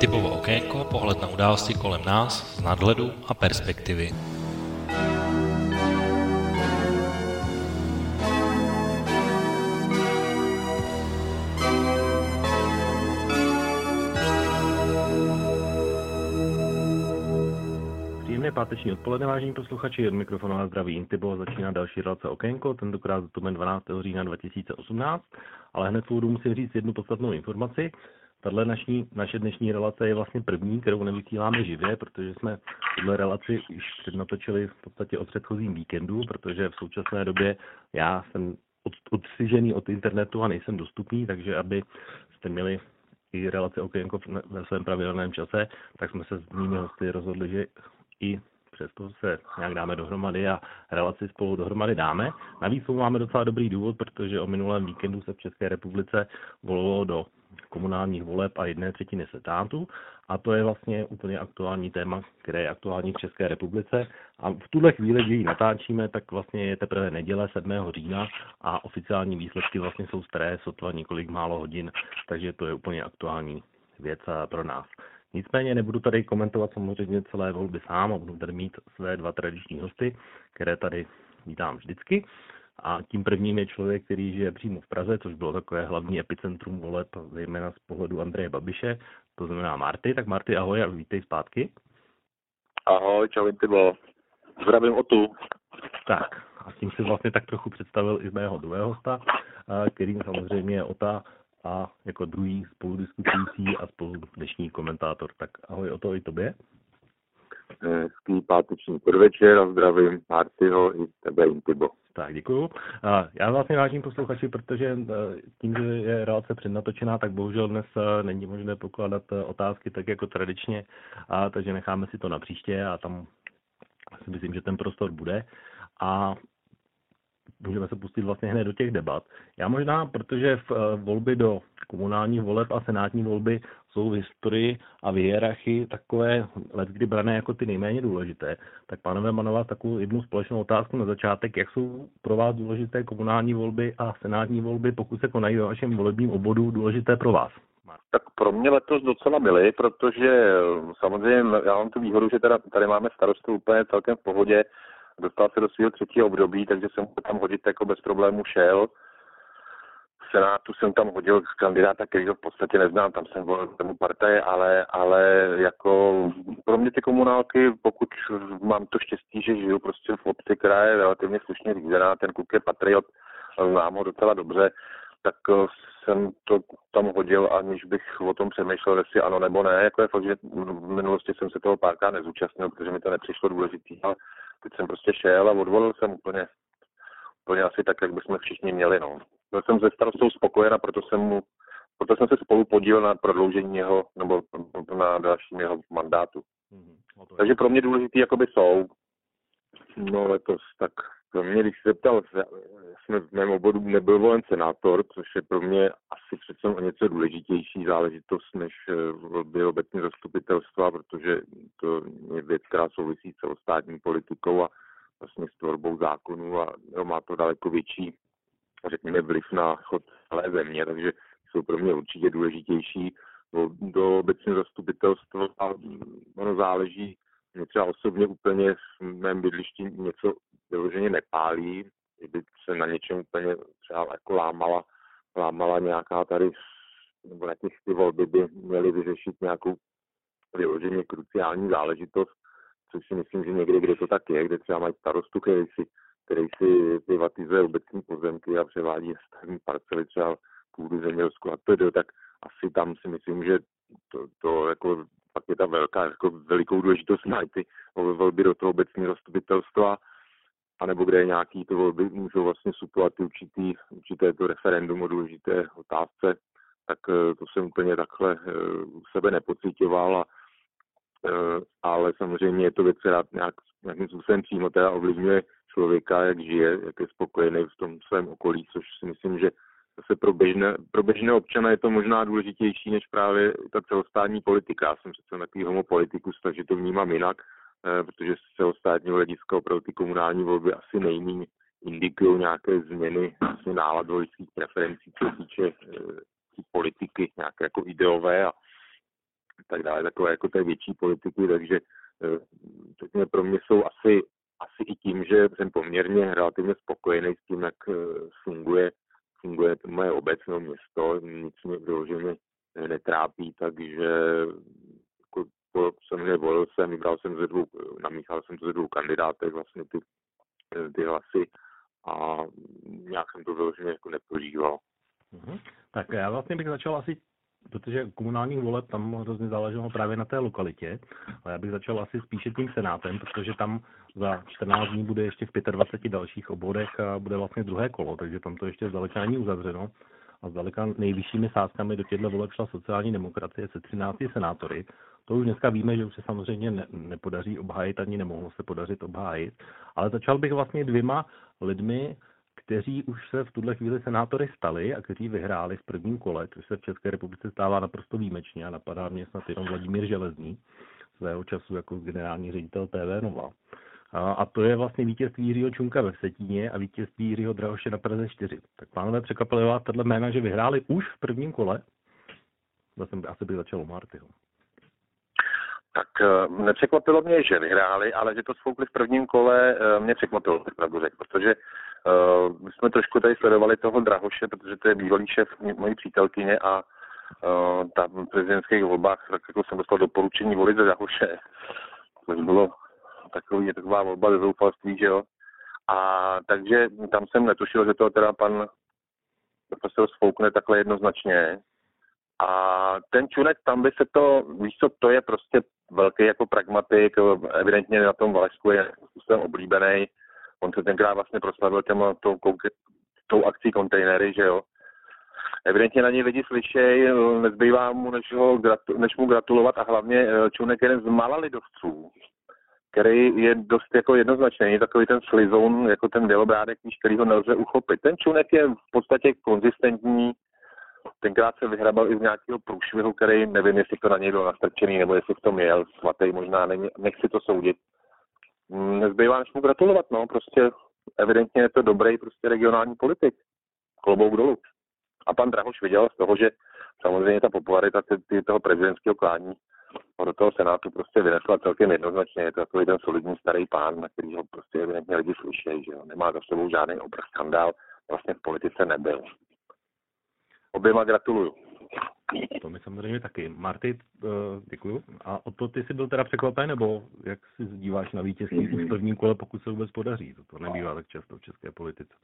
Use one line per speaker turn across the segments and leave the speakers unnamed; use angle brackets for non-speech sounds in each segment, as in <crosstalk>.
Intypovo okénko, pohled na události kolem nás z nadhledu a perspektivy.
Příjemné páteční odpoledne, vážení posluchači, od mikrofonu a zdraví Intibo začíná další relace Okénko, tentokrát datumem 12. října 2018, ale hned v úvodu musím říct jednu podstatnou informaci. Tahle naší, naše dnešní relace je vlastně první, kterou nevysíláme živě, protože jsme tuhle relaci už přednatočili v podstatě o předchozím víkendu, protože v současné době já jsem od, odstřižený od internetu a nejsem dostupný, takže aby jste měli i relace Okénko ve svém pravidelném čase, tak jsme se s mými hosty rozhodli, že i přesto se nějak dáme dohromady a relaci spolu dohromady dáme. Navíc máme docela dobrý důvod, protože o minulém víkendu se v České republice volilo do komunálních voleb a jedné třetiny setátu. A to je vlastně úplně aktuální téma, které je aktuální v České republice. A v tuhle chvíli, kdy ji natáčíme, tak vlastně je teprve neděle 7. října a oficiální výsledky vlastně jsou staré sotva několik málo hodin, takže to je úplně aktuální věc pro nás. Nicméně nebudu tady komentovat samozřejmě celé volby sám a budu tady mít své dva tradiční hosty, které tady vítám vždycky. A tím prvním je člověk, který žije přímo v Praze, což bylo takové hlavní epicentrum voleb, zejména z pohledu Andreje Babiše, to znamená Marty. Tak Marty, ahoj a vítej zpátky.
Ahoj, čau Tybo. Zdravím o tu.
Tak, a tím si vlastně tak trochu představil i mého druhého hosta, kterým samozřejmě je Ota a jako druhý spoludiskutující a spolu dnešní komentátor. Tak ahoj o to i tobě.
Hezký páteční podvečer a zdravím Martyho i tebe, Intibo.
Tak, děkuju. Já vlastně vážím posluchači, protože e, tím, že je relace přednatočená, tak bohužel dnes e, není možné pokládat e, otázky tak jako tradičně, a, takže necháme si to na příště a tam si myslím, že ten prostor bude. A můžeme se pustit vlastně hned do těch debat. Já možná, protože v eh, volby do komunálních voleb a senátní volby jsou v historii a v hierarchii takové let, kdy brané jako ty nejméně důležité, tak pánové, vás takovou jednu společnou otázku na začátek. Jak jsou pro vás důležité komunální volby a senátní volby, pokud se konají ve vašem volebním obodu, důležité pro vás?
Tak pro mě letos docela milý, protože eh, samozřejmě já mám tu výhodu, že teda tady máme starostu úplně celkem v pohodě, dostal se do svého třetího období, takže jsem tam hodit jako bez problémů šel. V Senátu jsem tam hodil kandidáta, který ho v podstatě neznám, tam jsem volil tomu partaje, ale, ale jako pro mě ty komunálky, pokud mám to štěstí, že žiju prostě v obci, která je relativně slušně řízená, ten kluk je patriot, znám ho docela dobře, tak jsem to tam hodil, aniž bych o tom přemýšlel, jestli ano nebo ne. Jako je fakt, že v minulosti jsem se toho párkrát nezúčastnil, protože mi to nepřišlo důležitý, ale teď jsem prostě šel a odvolil jsem úplně, úplně asi tak, jak bychom všichni měli. No. Byl jsem ze starostou spokojen a proto jsem mu proto jsem se spolu podílel na prodloužení jeho, nebo na dalším jeho mandátu. Mm-hmm. Takže pro mě důležitý jakoby jsou. No letos, tak pro mě, když se ptal, jsme v mém obodu nebyl volen senátor, což je pro mě asi přece o něco důležitější záležitost než eh, volby obecně zastupitelstva, protože to je věc, která souvisí celostátní politikou a vlastně s tvorbou zákonů a jo, má to daleko větší, řekněme, vliv na chod celé země, takže jsou pro mě určitě důležitější do obecně zastupitelstva. A ono záleží, mě třeba osobně úplně v mém bydlišti něco vyloženě nepálí, kdyby se na něčem úplně třeba jako lámala, lámala nějaká tady, nebo na těch ty volby by měly vyřešit nějakou vyloženě kruciální záležitost, což si myslím, že někde, kde to tak je, kde třeba mají starostu, který si, který si privatizuje obecní pozemky a převádí stavní parcely třeba půdu zemědělskou a to tak asi tam si myslím, že to, to jako pak je ta velká, jako velikou důležitost najít ty volby do toho obecního zastupitelstva anebo kde je nějaký to volby můžou vlastně suplovat určitý, určité to referendum o důležité otázce, tak eh, to jsem úplně takhle eh, u sebe nepocitoval, a, eh, ale samozřejmě je to věc, která nějak, nějakým způsobem přímo teda ovlivňuje člověka, jak žije, jak je spokojený v tom svém okolí, což si myslím, že zase pro běžné, pro běžné občana je to možná důležitější než právě ta celostátní politika. Já jsem přece takový homopolitikus, takže to vnímám jinak protože z celostátního hlediska opravdu ty komunální volby asi nejméně indikují nějaké změny vlastně nálad voličských preferencí, co se týče e, politiky nějaké jako ideové a tak dále, takové jako té větší politiky, takže řekněme, pro mě jsou asi, asi i tím, že jsem poměrně relativně spokojený s tím, jak funguje, funguje moje obec nebo město, nic mě vyloženě netrápí, takže samozřejmě volil jsem, vybral jsem ze dvou, namíchal jsem to ze dvou kandidátek vlastně ty, ty hlasy a nějak jsem to vyloženě jako neprožíval.
Mm-hmm. Tak já vlastně bych začal asi protože komunálních voleb tam hrozně záleželo právě na té lokalitě, ale já bych začal asi spíše tím senátem, protože tam za 14 dní bude ještě v 25 dalších obvodech a bude vlastně druhé kolo, takže tam to ještě zdaleka není uzavřeno. A zdaleka nejvyššími sázkami do těchto voleb šla sociální demokracie se 13 senátory. To už dneska víme, že už se samozřejmě ne, nepodaří obhájit, ani nemohlo se podařit obhájit. Ale začal bych vlastně dvěma lidmi, kteří už se v tuhle chvíli senátory stali a kteří vyhráli v prvním kole, což se v České republice stává naprosto výjimečně a napadá mě snad jenom Vladimír Železný, svého času jako generální ředitel TV Nova. A, a to je vlastně vítězství Jiřího Čunka ve Vsetíně a vítězství Jiřího Drahoše na Praze 4. Tak pánové, překvapili vás tato jména, že vyhráli už v prvním kole? To jsem asi bych začal Martyho.
Tak uh, nepřekvapilo mě, že vyhráli, ale že to svoukli v prvním kole, uh, mě překvapilo, tak pravdu řekl, protože uh, my jsme trošku tady sledovali toho Drahoše, protože to je bývalý šéf mojí přítelkyně a uh, tam v prezidentských volbách tak jako jsem dostal doporučení volit za Drahoše, což bylo takový, je taková volba ze zoufalství, že jo. A takže tam jsem netušil, že to teda pan profesor svoukne takhle jednoznačně. A ten Čunek, tam by se to, víš co, to je prostě velký jako pragmatik, evidentně na tom Valesku je způsobem oblíbený. On se tenkrát vlastně proslavil těm, tou, tou akcí kontejnery, že jo. Evidentně na něj lidi slyšejí, nezbývá mu, než, ho, než mu gratulovat a hlavně eh, Čunek je jeden z mála lidovců, který je dost jako jednoznačný, takový ten slizoun, jako ten bělobrádek, který ho nelze uchopit. Ten Čunek je v podstatě konzistentní, tenkrát se vyhrabal i z nějakého průšvihu, který nevím, jestli to na něj byl nastrčený, nebo jestli v tom jel, svatý možná není, nechci to soudit. Mm, nezbývá než mu gratulovat, no, prostě evidentně je to dobrý prostě regionální politik. Klobouk dolů. A pan Drahoš viděl z toho, že samozřejmě ta popularita toho prezidentského klání do toho Senátu prostě vynesla celkem jednoznačně. Je to takový ten solidní starý pán, na který ho prostě evidentně lidi slyšejí, že jo. Nemá za sebou žádný obr skandál, vlastně v politice nebyl. Oběma gratuluju.
To mi samozřejmě taky. Marty, uh, děkuju. A o to ty jsi byl teda překvapen, nebo jak si díváš na vítězství v prvním kole, pokud se vůbec podaří? To, to nebývá tak často v české politice.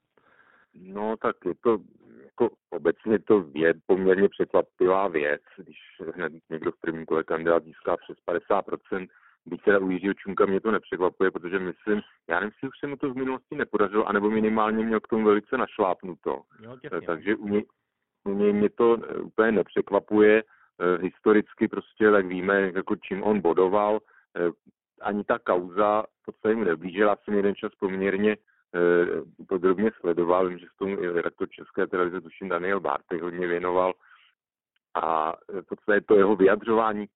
No tak je to jako obecně to je poměrně překvapivá věc, když hned někdo v prvním kole kandidát získá přes 50%, byť teda u Jiřího Čunka mě to nepřekvapuje, protože myslím, já nevím, jestli už se mu to v minulosti nepodařilo, anebo minimálně měl k tomu velice našlápnuto. Jo, Takže u něj, u něj mě to úplně nepřekvapuje. Eh, historicky prostě tak víme, jako čím on bodoval. Eh, ani ta kauza v podstatě mu neblížila. Jsem jeden čas poměrně Eh, podrobně sledoval, vím, že s tomu i redaktor České televize, tuším Daniel Bartek, hodně věnoval a v podstatě to jeho vyjadřování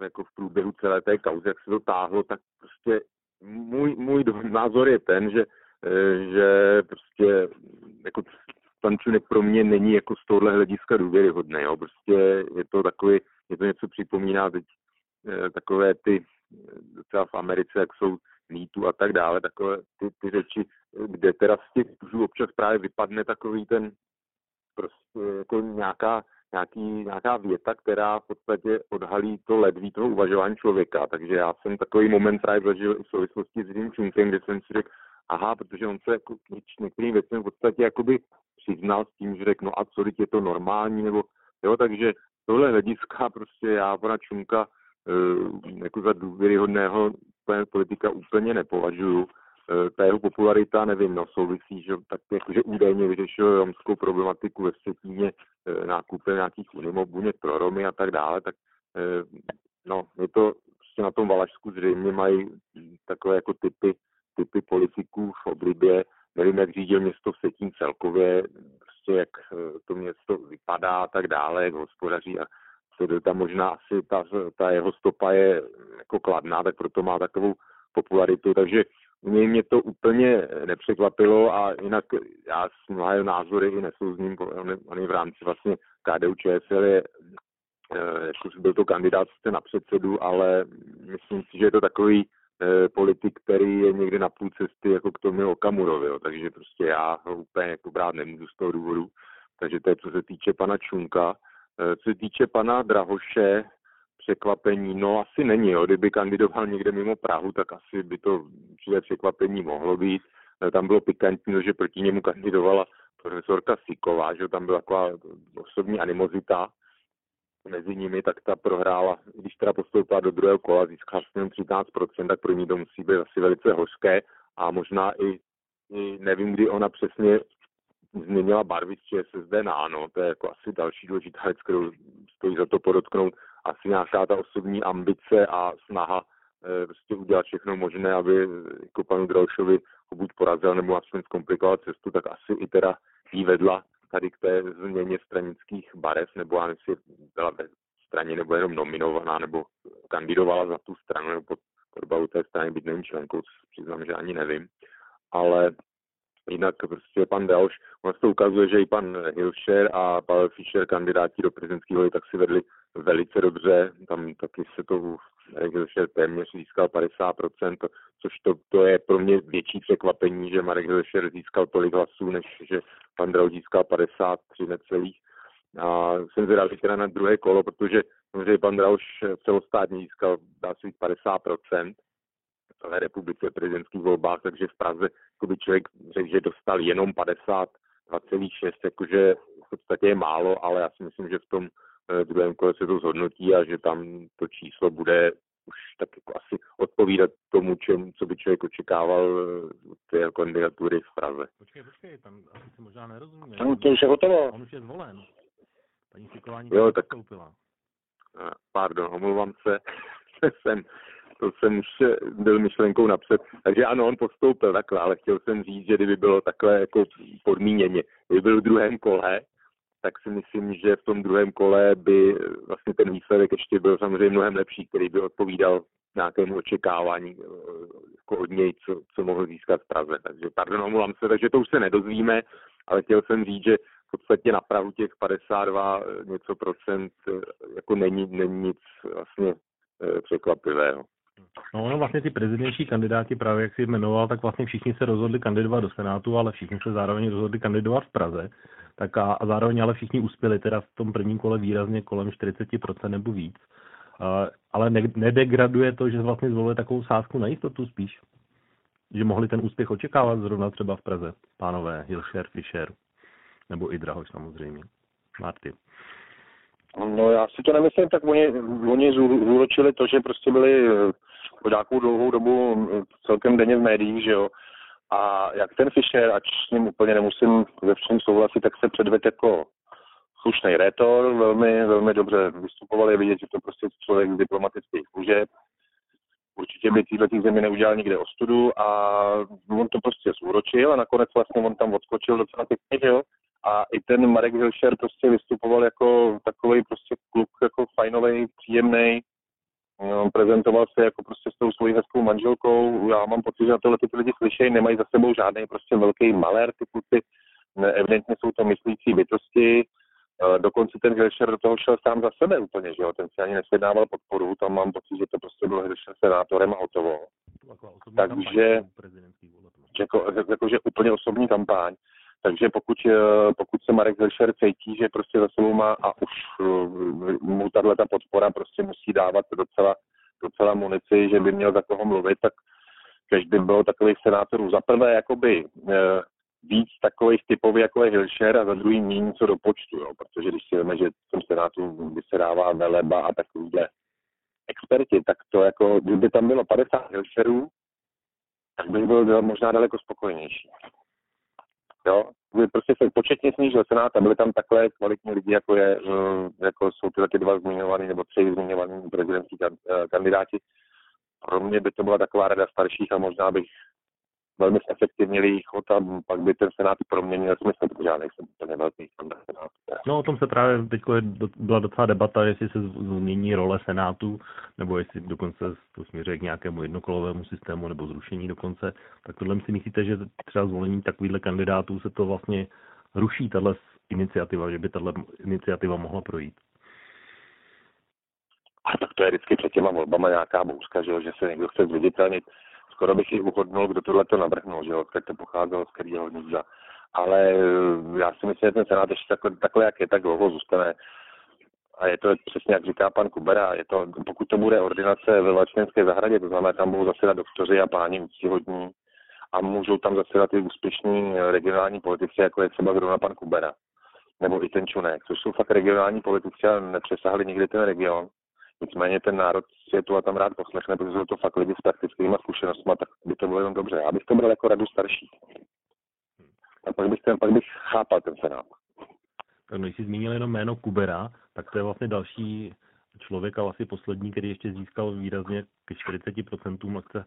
eh, jako v průběhu celé té kauzy, jak se to táhlo, tak prostě můj, můj názor je ten, že, eh, že prostě jako pan Čunek pro mě není jako z tohohle hlediska důvěryhodný. Jo. Prostě je to takový, je to něco připomíná teď takové ty, třeba v Americe, jak jsou mýtu a tak dále, takové ty, ty řeči, kde teda z těch mužů občas právě vypadne takový ten prostě jako nějaká, nějaký, nějaká věta, která v podstatě odhalí to ledví toho uvažování člověka. Takže já jsem takový moment právě zažil v souvislosti s tím čunkem, kde jsem si řekl, aha, protože on se jako k některým věcem v podstatě jakoby přiznal s tím, že řekl, no a co, je to normální, nebo jo, takže tohle hlediska prostě já pana Čunka jako za důvěryhodného politika úplně nepovažuju. E, ta jeho popularita, nevím, no, souvisí, že tak jakože údajně vyřešil romskou problematiku ve Stětíně, e, nákupy nějakých unimog, buněk pro Romy a tak dále, tak no, je to prostě na tom Valašsku zřejmě mají takové jako typy, typy politiků v oblibě, nevím, jak řídil město v Setín celkově, prostě jak to město vypadá a tak dále, jak hospodaří a to tam možná asi ta, ta jeho stopa je jako kladná, tak proto má takovou popularitu, takže mě, mě to úplně nepřekvapilo a jinak já s mnoha názory i nesouzním, on, on je v rámci vlastně KDU ČSL je jako byl to kandidát na předsedu, ale myslím si, že je to takový e, politik, který je někdy na půl cesty jako k tomu Okamurovi, jo. takže prostě já ho úplně jako brát nemůžu z toho důvodu. Takže to je co se týče pana Čunka. E, co se týče pana Drahoše, překvapení, no asi není, jo. kdyby kandidoval někde mimo Prahu, tak asi by to určitě překvapení mohlo být. E, tam bylo pikantní, že proti němu kandidovala profesorka Siková, že tam byla taková osobní animozita, mezi nimi, tak ta prohrála, když teda postoupila do druhého kola, získala jenom 13%, tak pro ní to musí být asi velice hořké a možná i nevím, kdy ona přesně změnila barvy ČSSD na ano, to je jako asi další důležitá věc, kterou stojí za to podotknout, asi nějaká ta osobní ambice a snaha e, prostě udělat všechno možné, aby jako panu Draušovi ho buď porazil nebo aspoň zkomplikoval cestu, tak asi i teda jí vedla tady k té změně stranických barev, nebo já nevím, byla ve straně nebo jenom nominovaná, nebo kandidovala za tu stranu, nebo pod, pod té strany, být nevím členkou, přiznám, že ani nevím. Ale jinak prostě pan Dalš, on se to ukazuje, že i pan Hilšer a Pavel Fischer, kandidáti do prezidentských voleb, tak si vedli velice dobře, tam taky se to Hilšer téměř získal 50%, což to, to je pro mě větší překvapení, že Marek Hilšer získal tolik hlasů, než že pan Drauš získal 53 necelých. A jsem zvědavý teda na druhé kolo, protože samozřejmě pan Drauš celostátně získal dá se 50%, celé republice v prezidentských volbách, takže v Praze by člověk řekl, že dostal jenom 50, 2,6, jakože v podstatě je málo, ale já si myslím, že v tom eh, druhém kole se to zhodnotí a že tam to číslo bude už tak jako asi odpovídat tomu, čem, co by člověk očekával eh, té kandidatury v Praze.
Počkej, počkej, tam asi si možná nerozumíme.
Tam to už je hotovo.
On už je zvolen. Paní Sikování
jo, tak...
Postoupila.
Eh, pardon, omlouvám se. <laughs> jsem to jsem už byl myšlenkou napřed. Takže ano, on postoupil takhle, ale chtěl jsem říct, že kdyby bylo takhle jako podmíněně, kdyby byl v druhém kole, tak si myslím, že v tom druhém kole by vlastně ten výsledek ještě byl samozřejmě mnohem lepší, který by odpovídal nějakému očekávání jako od něj, co, co mohl získat v Praze. Takže pardon, omlouvám se, takže to už se nedozvíme, ale chtěl jsem říct, že v podstatě na Prahu těch 52 něco procent jako není, není nic vlastně eh, překvapivého.
No, no vlastně ty prezidentští kandidáti, právě jak si jmenoval, tak vlastně všichni se rozhodli kandidovat do Senátu, ale všichni se zároveň rozhodli kandidovat v Praze. Tak a, a zároveň ale všichni uspěli teda v tom prvním kole výrazně kolem 40% nebo víc. Uh, ale ne, nedegraduje to, že vlastně zvolili takovou sázku na jistotu spíš? Že mohli ten úspěch očekávat zrovna třeba v Praze, pánové Hilšer, Fischer, nebo i Drahoš samozřejmě. Marty.
No já si to nemyslím, tak oni, oni zúročili to, že prostě byli po nějakou dlouhou dobu eh, celkem denně v médiích, že jo. A jak ten Fischer, ač s ním úplně nemusím ve všem souhlasit, tak se předved jako slušný rétor, velmi, velmi dobře vystupoval, je vidět, že to prostě člověk z diplomatických služeb. Určitě by této zemi neudělal nikde ostudu a on to prostě zúročil a nakonec vlastně on tam odskočil docela pěkně, že jo a i ten Marek Hilšer prostě vystupoval jako takový prostě kluk, jako fajnový, příjemný, prezentoval se jako prostě s tou svojí hezkou manželkou. Já mám pocit, že na tohle ty lidi slyšejí, nemají za sebou žádný prostě velký malér, ty kluci, evidentně jsou to myslící bytosti, Dokonce ten Hilšer do toho šel sám za sebe úplně, že jo, ten si ani nesvědával podporu, tam mám pocit, že to prostě byl Hilšer senátorem a hotovo. Takže, jako, jako, že úplně osobní kampaň. Takže pokud, eh, pokud se Marek Zelšer cítí, že prostě za sebou má a už eh, mu tahle ta podpora prostě musí dávat docela, docela munici, že by měl za koho mluvit, tak kež by bylo takových senátorů. Za prvé jakoby eh, víc takových typových, jako je Hilšer a za druhý méně co do počtu, jo, protože když si víme, že v tom senátu by se dává Veleba a takovýhle experti, tak to jako, kdyby tam bylo 50 Hilšerů, tak bych byl možná daleko spokojnější. Jo? Prostě se početně snížil Senát a byli tam takhle kvalitní lidi, jako, je, eh, jako jsou tyhle ty dva zmiňovaný nebo tři zmiňovaný prezidentský eh, kandidáti. Pro mě by to byla taková rada starších a možná bych velmi efektivněli chod a pak by ten senát pro mě měl smysl, protože já nejsem úplně velký senátu.
No o tom se právě teď byla docela debata, jestli se změní role senátu, nebo jestli dokonce to směřuje k nějakému jednokolovému systému nebo zrušení dokonce. Tak tohle si myslíte, že třeba zvolení takovýchhle kandidátů se to vlastně ruší, tahle iniciativa, že by tahle iniciativa mohla projít?
A tak to je vždycky před těma volbama nějaká bouřka, že, že se někdo chce zviditelnit. Skoro bych i uhodnul, kdo tohle to navrhnul, že jak to pocházelo z kterého hnízda. Ale eh, já si myslím, že ten senát ještě takhle, takhle jak je, tak dlouho zůstane. A je to přesně, jak říká pan Kubera, je to, pokud to bude ordinace ve Vlačenské zahradě, to znamená, tam budou zasedat doktoři a páni úctihodní a můžou tam zasedat i úspěšní regionální politici, jako je třeba zrovna pan Kubera nebo i ten Čunek, což jsou fakt regionální politici a nepřesahli nikdy ten region. Nicméně ten národ si je tu a tam rád poslechne, protože jsou to fakt lidi s praktickými zkušenostmi, tak by to bylo jenom dobře. Já bych to bral jako radu starší. A pak bych, ten, pak bych chápal ten senát.
Tak když jsi zmínil jenom jméno Kubera, tak to je vlastně další člověk a asi poslední, který ještě získal výrazně ke 40% akce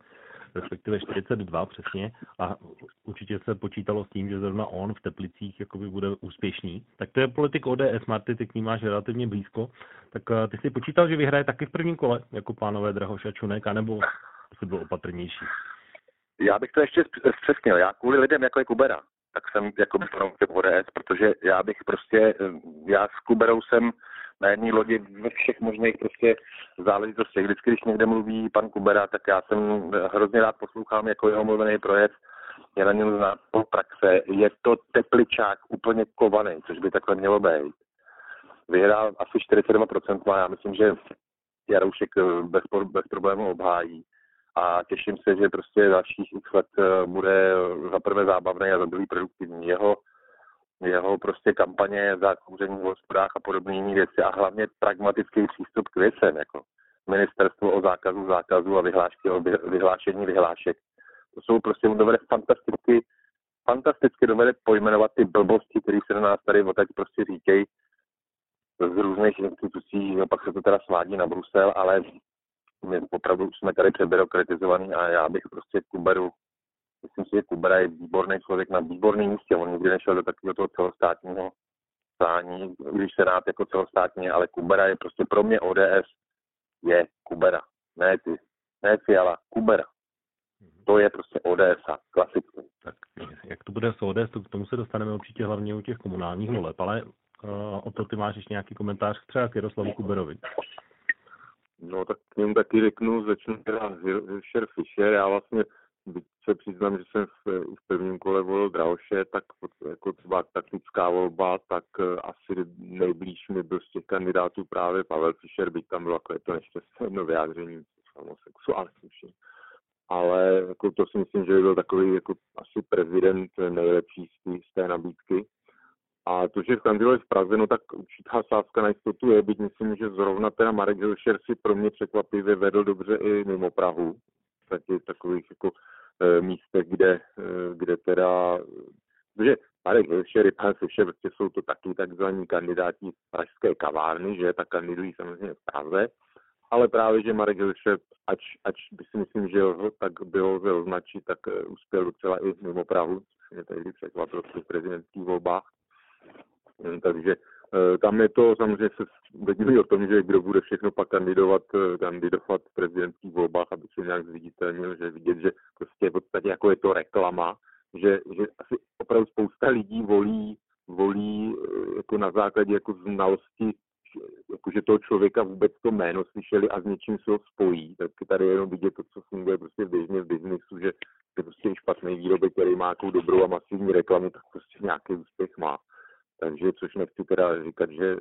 respektive 42 přesně, a určitě se počítalo s tím, že zrovna on v Teplicích jakoby bude úspěšný. Tak to je politik ODS, Marty, ty k ní máš relativně blízko. Tak eh, ty si počítal, že vyhraje taky v prvním kole, jako pánové Drahoš a Čunek, anebo jsi byl opatrnější?
Já bych to ještě zpřesnil. Já kvůli lidem, jako je Kubera, tak jsem jako fanoušek ODS, protože já bych prostě, eh, já s Kuberou jsem na jedné lodi ve všech možných prostě záležitostech. Vždycky, když někde mluví pan Kubera, tak já jsem hrozně rád poslouchám jako jeho mluvený projev. Je na něm znát po praxe. Je to tepličák úplně kovaný, což by takhle mělo být. Vyhrál asi 42% má, já myslím, že Jaroušek bez, bez problémů obhájí a těším se, že prostě dalších x let eh, bude za prvé zábavný a za druhý produktivní. Jeho jeho prostě kampaně za kouření v hospodách a podobné věci a hlavně pragmatický přístup k věcem, jako ministerstvo o zákazu zákazu a vyhlášky o vyhlášení vyhlášek. To jsou prostě, on dovede fantasticky, fantasticky dovede pojmenovat ty blbosti, které se na nás tady o tak prostě říkají z různých institucí, no pak se to teda svádí na Brusel, ale my opravdu jsme tady přebyrokratizovaný a já bych prostě Kuberu myslím si, že Kubera je výborný člověk na výborném místě. On nikdy nešel do takového toho celostátního stání, když se rád jako celostátně, ale Kubera je prostě pro mě ODS je Kubera. Ne ty, ne Fiala, Kubera. To je prostě ODS, klasicky.
Tak jak to bude s ODS, to k tomu se dostaneme určitě hlavně u těch komunálních voleb, ale uh, o to ty máš ještě nějaký komentář třeba k Jaroslavu Kuberovi.
No tak k němu taky řeknu, začnu teda Fischer Fischer, já vlastně se přiznám, že jsem v, v prvním kole volil Drahoše, tak jako třeba taktická volba, tak uh, asi nejblíž mi byl z těch kandidátů právě Pavel Fischer, byť tam bylo jako to nešťastné vyjádření homosexuálnosti. Ale jako to si myslím, že byl takový jako asi prezident nejlepší z, z té nabídky. A to, že kandiduje v Praze, no tak určitá sázka na jistotu je, byť myslím, že zrovna teda Marek Hilšer si pro mě překvapivě vedl dobře i mimo Prahu. Taky takových jako Eh, místech, kde, eh, kde teda, protože Marek Hilšer, Rypan Fischer, prostě jsou to taky takzvaní kandidáti pražské kavárny, že tak kandidují samozřejmě v Praze, ale právě, že Marek Hilšer, ač, ač by si myslím, že ho tak bylo lze označit, tak eh, uspěl docela i mimo Prahu, což mě tady překvapilo v prezidentských volbách. Takže Eh, tam je to samozřejmě se vedíme o tom, že kdo bude všechno pak kandidovat, eh, kandidovat v prezidentských volbách, aby se nějak zviditelnil, že vidět, že prostě v podstatě jako je to reklama, že, že asi opravdu spousta lidí volí, volí eh, jako na základě jako znalosti jakože toho člověka vůbec to jméno slyšeli a s něčím se ho spojí, tak tady je jenom vidět to, co funguje prostě běžně v biznisu, že je prostě špatný výrobek, který má nějakou dobrou a masivní reklamu, tak prostě nějaký úspěch má. Takže, což nechci teda říkat, že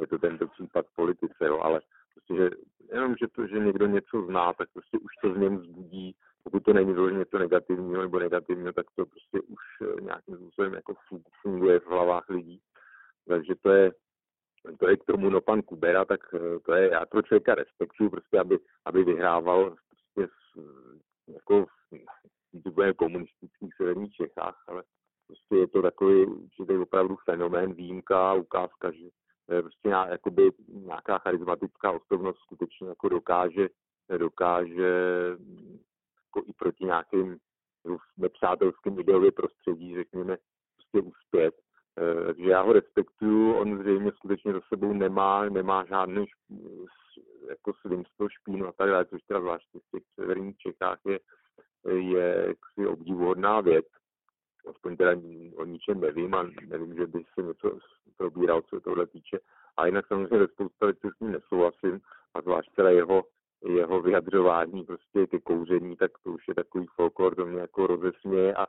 je to tento případ politice, jo, ale prostě, že jenom, že to, že někdo něco zná, tak prostě už to v něm vzbudí, pokud to není vyloženě něco negativního nebo negativního, tak to prostě už eh, nějakým způsobem jako funguje v hlavách lidí. Takže to je, to je k tomu, no pan Kubera, tak eh, to je, já toho člověka respektuju, prostě, aby, aby vyhrával prostě jako v komunistických severních Čechách, ale prostě je to takový určitý opravdu fenomén, výjimka, ukázka, že prostě nějak, jakoby nějaká charismatická osobnost skutečně jako dokáže, dokáže jako i proti nějakým nepřátelským ideově prostředí, řekněme, prostě uspět. Eh, takže já ho respektuju, on zřejmě skutečně za sebou nemá, nemá žádný jako svinstvo, špínu a tak dále, což teda zvláště v těch severních Čechách je, je obdivuhodná věc aspoň teda o ničem nevím a nevím, že by se něco probíral, co tohle týče, A jinak samozřejmě ve spousta věcí s ním nesouhlasím, a zvlášť teda jeho, jeho vyjadřování prostě ty kouření, tak to už je takový folklor, to mě jako rozesměje a,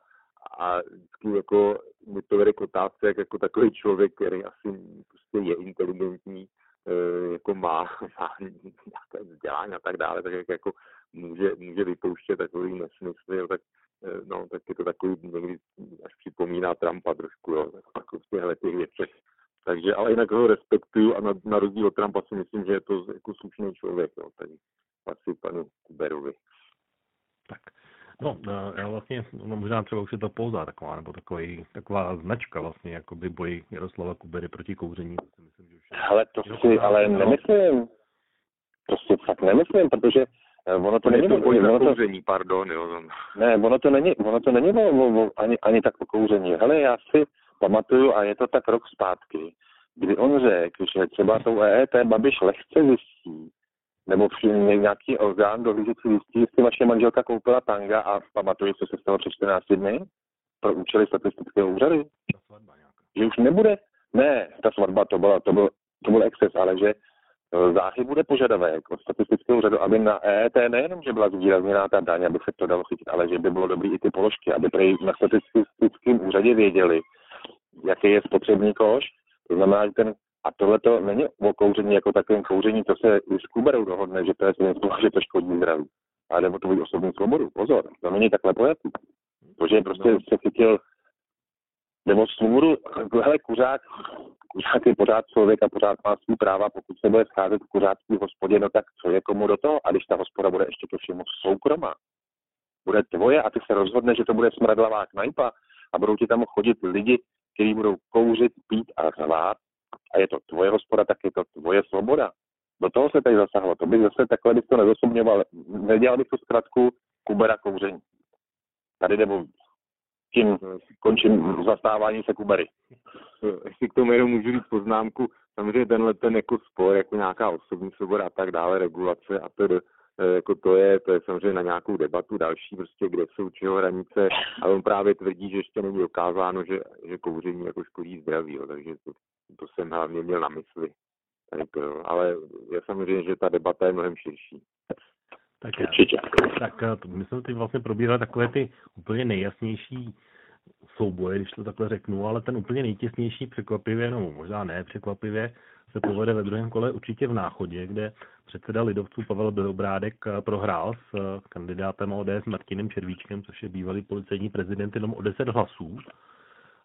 a vždycky jako mi to vede k otázce, jak jako takový člověk, který asi prostě je inteligentní, e, jako má, <laughs> má nějaké vzdělání a tak dále, tak jak jako může, může vypouštět takový nesmysly, tak no, tak je to takový někdy až připomíná Trumpa trošku, jo, jako v těchto těch věcech. Takže, ale jinak ho respektuju a na, na rozdíl od Trumpa si myslím, že je to jako slušný člověk, jo, tady asi panu Kuberovi.
Tak, No, já vlastně, no možná třeba už je to pouza taková, nebo takový, taková značka vlastně, jako by boj Jaroslava Kubery proti kouření. To si myslím, že už
je, ale to si, ale nemyslím. To si fakt nemyslím, protože eh, ono to není...
To boj ono to, kouření, pardon, jo.
Ne, ono to není, ono to není o, o, ani, ani tak o kouření. Hele, já si pamatuju, a je to tak rok zpátky, kdy on řekl, že třeba tou EET Babiš lehce zjistí, nebo nějaký orgán dohlížecí zjistí, jestli vaše manželka koupila tanga a pamatuje, co se stalo před 14 dny pro účely statistického úřadu. Že už nebude, ne, ta svatba, to, byla, to, byl, to byl exces, ale že záhy bude požadavek od statistického úřadu, aby na EET nejenom, že byla zvýrazněná ta daň, aby se to dalo chytit, ale že by bylo dobrý i ty položky, aby tady na statistickém úřadě věděli, jaký je spotřební koš. To znamená, že ten a tohle to není o kouření jako takovém kouření, to se i s Kuberou dohodne, že to je že to škodí zdraví. Ale nebo to osobní svobodu. Pozor, to není takhle pojatý. To, že prostě no. se chytil nebo svobodu, hele, kuřák, kuřák je pořád člověk a pořád má svý práva, pokud se bude scházet v kuřácký hospodě, no tak co je komu do toho? A když ta hospoda bude ještě to všemu soukromá, bude tvoje a ty se rozhodne, že to bude smradlavá knajpa a budou ti tam chodit lidi, kteří budou kouřit, pít a řvát, a je to tvoje hospoda, tak je to tvoje svoboda. Do toho se tady zasahlo. To bych zase takhle bych to nezosobňoval. Nedělal bych tu zkratku Kubera kouření. Tady nebo tím končím zastávání se Kubery.
Ještě k tomu jenom můžu říct poznámku. Samozřejmě tenhle ten jako spor, jako nějaká osobní svoboda a tak dále, regulace a tedy eh, jako to je, to je samozřejmě na nějakou debatu další, prostě kde jsou čeho hranice, ale on právě tvrdí, že ještě není dokázáno, že, že kouření jako škodí zdraví, jo, takže to, to jsem hlavně měl na mysli. Tak, jo, ale je samozřejmě, že ta debata je mnohem širší.
Tak, Určitě. Tak to, my jsme teď vlastně probírali takové ty úplně nejjasnější souboje, když to takhle řeknu, ale ten úplně nejtěsnější překvapivě, no možná ne překvapivě, se povede ve druhém kole určitě v Náchodě, kde předseda lidovců Pavel Bělobrádek prohrál s kandidátem ODS Martinem Červíčkem, což je bývalý policejní prezident jenom o 10 hlasů.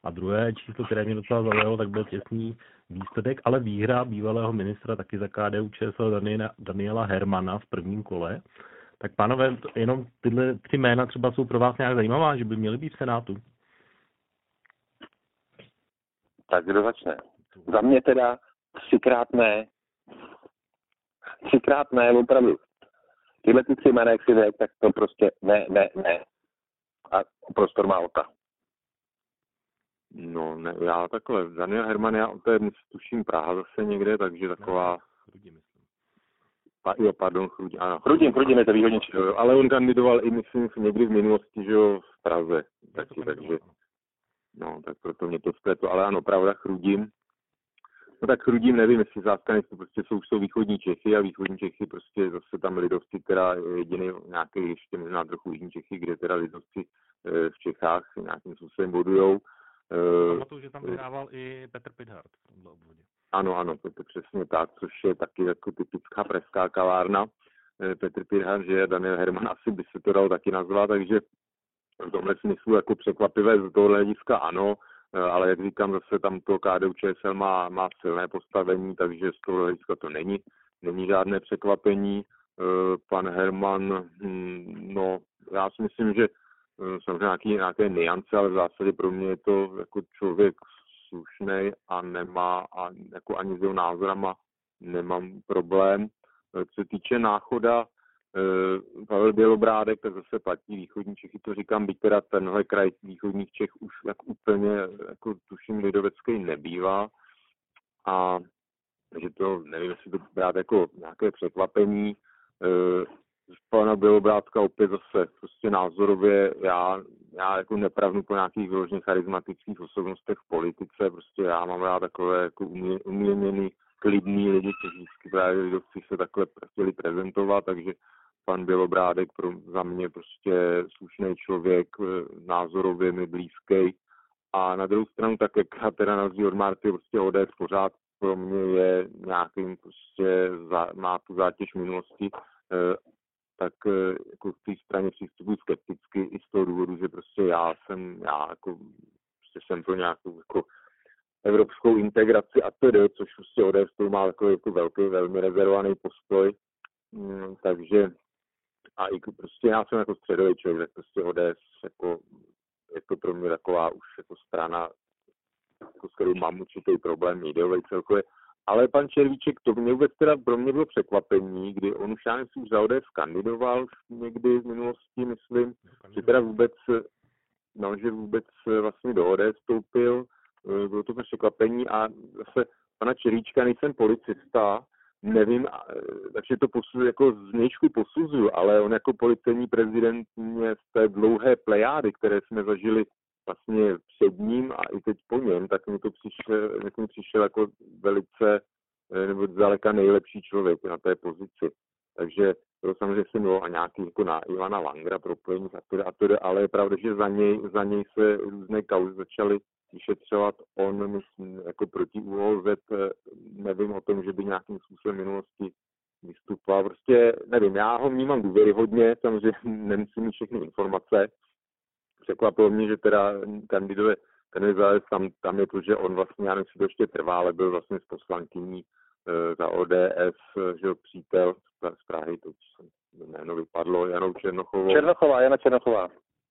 A druhé číslo, které mě docela zaujalo, tak byl těsný výsledek, ale výhra bývalého ministra taky za KDU ČSL Daniela, Hermana v prvním kole. Tak pánové, jenom tyhle tři jména třeba jsou pro vás nějak zajímavá, že by měly být v Senátu?
Tak kdo začne? Za mě teda třikrát ne. Třikrát ne, opravdu. Tyhle ty tři jména, jak si řekl, tak to prostě ne, ne, ne. A prostor má ota.
No, ne, já takhle, Daniel Herman, já to je, tuším, Praha zase někde, takže taková... Chrudí, myslím. Pa, jo, pardon, Chrudí, ano.
Chrudím, Chrudím je to výhodně
jo, Ale on kandidoval i, myslím, někdy v minulosti, že jo, v Praze, taky, takže... No, tak proto mě to spletlo, ale ano, pravda, Chrudím. No tak Chrudím, nevím, jestli zástany to prostě jsou, jsou východní Čechy a východní Čechy prostě zase tam lidovci, která je jediný nějaký ještě možná trochu jižní Čechy, kde teda lidovci e, v Čechách nějakým způsobem bodujou
Pamatuju, že tam vyhrával i Petr Pidhart v tomhle obvodě.
Ano, ano, to je přesně tak, což je taky jako typická pražská kavárna. Eh, Petr Pidhart, že Daniel Herman asi by se to dal taky nazvat, takže v tomhle smyslu jako překvapivé z tohohle hlediska ano, eh, ale jak říkám, zase tam to KDU ČSL má, má silné postavení, takže z toho hlediska to není, není žádné překvapení. Pan Herman, hm, no, já si myslím, že Eh, samozřejmě nějaký, nějaké niance, ale v zásadě pro mě je to jako člověk slušný a nemá a jako ani s jeho názorama nemám problém. Eh, co se týče náchoda, eh, Pavel Bělobrádek, tak zase platí východní Čechy, to říkám, byť teda tenhle kraj východních Čech už jak úplně, jako tuším, lidovecký nebývá. A že to, nevím, jestli to brát jako nějaké překvapení pana Bělobrátka opět zase prostě názorově já, já jako nepravnu po nějakých vyloženě charismatických osobnostech v politice, prostě já mám rád takové jako uměněný klidný lidi, kteří vždycky právě lidovci se takhle chtěli prezentovat, takže pan Bělobrádek pro, za mě prostě slušný člověk, eh, názorově mi blízký. A na druhou stranu, tak jak já teda na od Marty, prostě ODS pořád pro mě je nějakým prostě, za, má tu zátěž minulosti, eh, tak eh, jako v té straně přístupu skepticky i z toho důvodu, že prostě já jsem, já jako, prostě jsem pro nějakou jako evropskou integraci a tedy, což prostě ODS má jako, jako velký, velmi rezervovaný postoj, mm, takže a i prostě já jsem jako středový člověk, prostě ODS jako, je to pro mě taková už jako strana, jako s kterou mám určitý problém ideový celkově. Ale pan Červíček, to mě vůbec teda pro mě bylo překvapení, kdy on už já už za ODS kandidoval někdy v minulosti, myslím, že teda vůbec, no, že vůbec vlastně do ODS vstoupil, bylo to překvapení a zase pana Červíčka nejsem policista, nevím, takže to posuzuji, jako znějšku posuzuju, ale on jako policejní prezident mě z té dlouhé plejády, které jsme zažili vlastně před ním a i teď po něm, tak mi to přišel, jak mi přišel jako velice eh, nebo zdaleka nejlepší člověk na té pozici. Takže to samozřejmě jsem a nějaký jako na Ivana Langra propojení a to, a to, ale je pravda, že za něj, za něj se různé kauzy začaly vyšetřovat. On, myslím, jako proti UOZ, eh, nevím o tom, že by nějakým způsobem minulosti vystupoval. Prostě nevím, já ho vnímám důvěryhodně, samozřejmě <laughs> nemusím mít všechny informace. Překvapilo mě, že teda kandiduje kandiduje tam, tam je to, že on vlastně, já nevím, to ještě trvá, ale byl vlastně s poslankyní e, za ODS, že jo, přítel z Prahy, to jméno vypadlo, Janou Černochovou.
Černochová, Jana Černochová.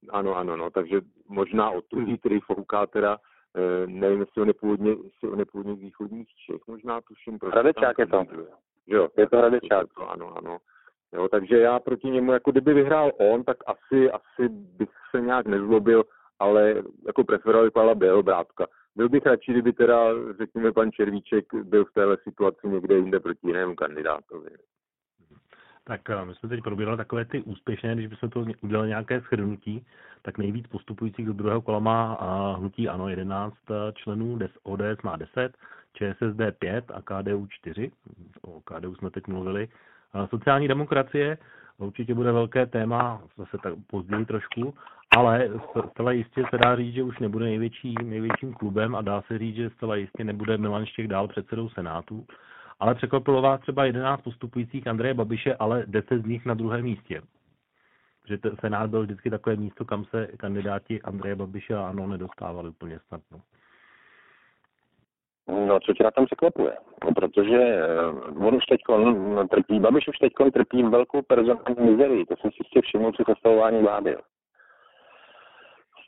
Ano, ano, no, takže možná o tu, který fouká teda Eh, nevím, jestli on je původně, jestli on je původně z východních Čech, možná tuším.
Hradečák je to.
Jo,
je to Hradečák.
Ano, ano. Jo, takže já proti němu, jako kdyby vyhrál on, tak asi, asi bych se nějak nezlobil, ale jako preferoval vypadala Bělobrátka. Byl bych radši, kdyby teda, řekněme, pan Červíček byl v téhle situaci někde jinde proti jinému kandidátovi.
Tak eh, my jsme teď probírali takové ty úspěšné, když bychom to udělali nějaké shrnutí, tak nejvíc postupujících do druhého kola má hnutí ANO 11 eh, členů, ODS má 10, ČSSD 5 a KDU 4. O KDU jsme teď mluvili. Sociální demokracie určitě bude velké téma, zase tak později trošku, ale zcela jistě se dá říct, že už nebude největší, největším klubem a dá se říct, že zcela jistě nebude Milan Štěch dál předsedou Senátu ale překvapilo vás třeba 11 postupujících Andreje Babiše, ale 10 z nich na druhém místě. Že Senát byl vždycky takové místo, kam se kandidáti Andreje Babiše a ANO nedostávali úplně snadno.
No, co tě na tom překvapuje? No, protože uh, on už teď trpí, Babiš už teď trpí velkou personální mizerii, to jsem si jistě všiml při sestavování vlády.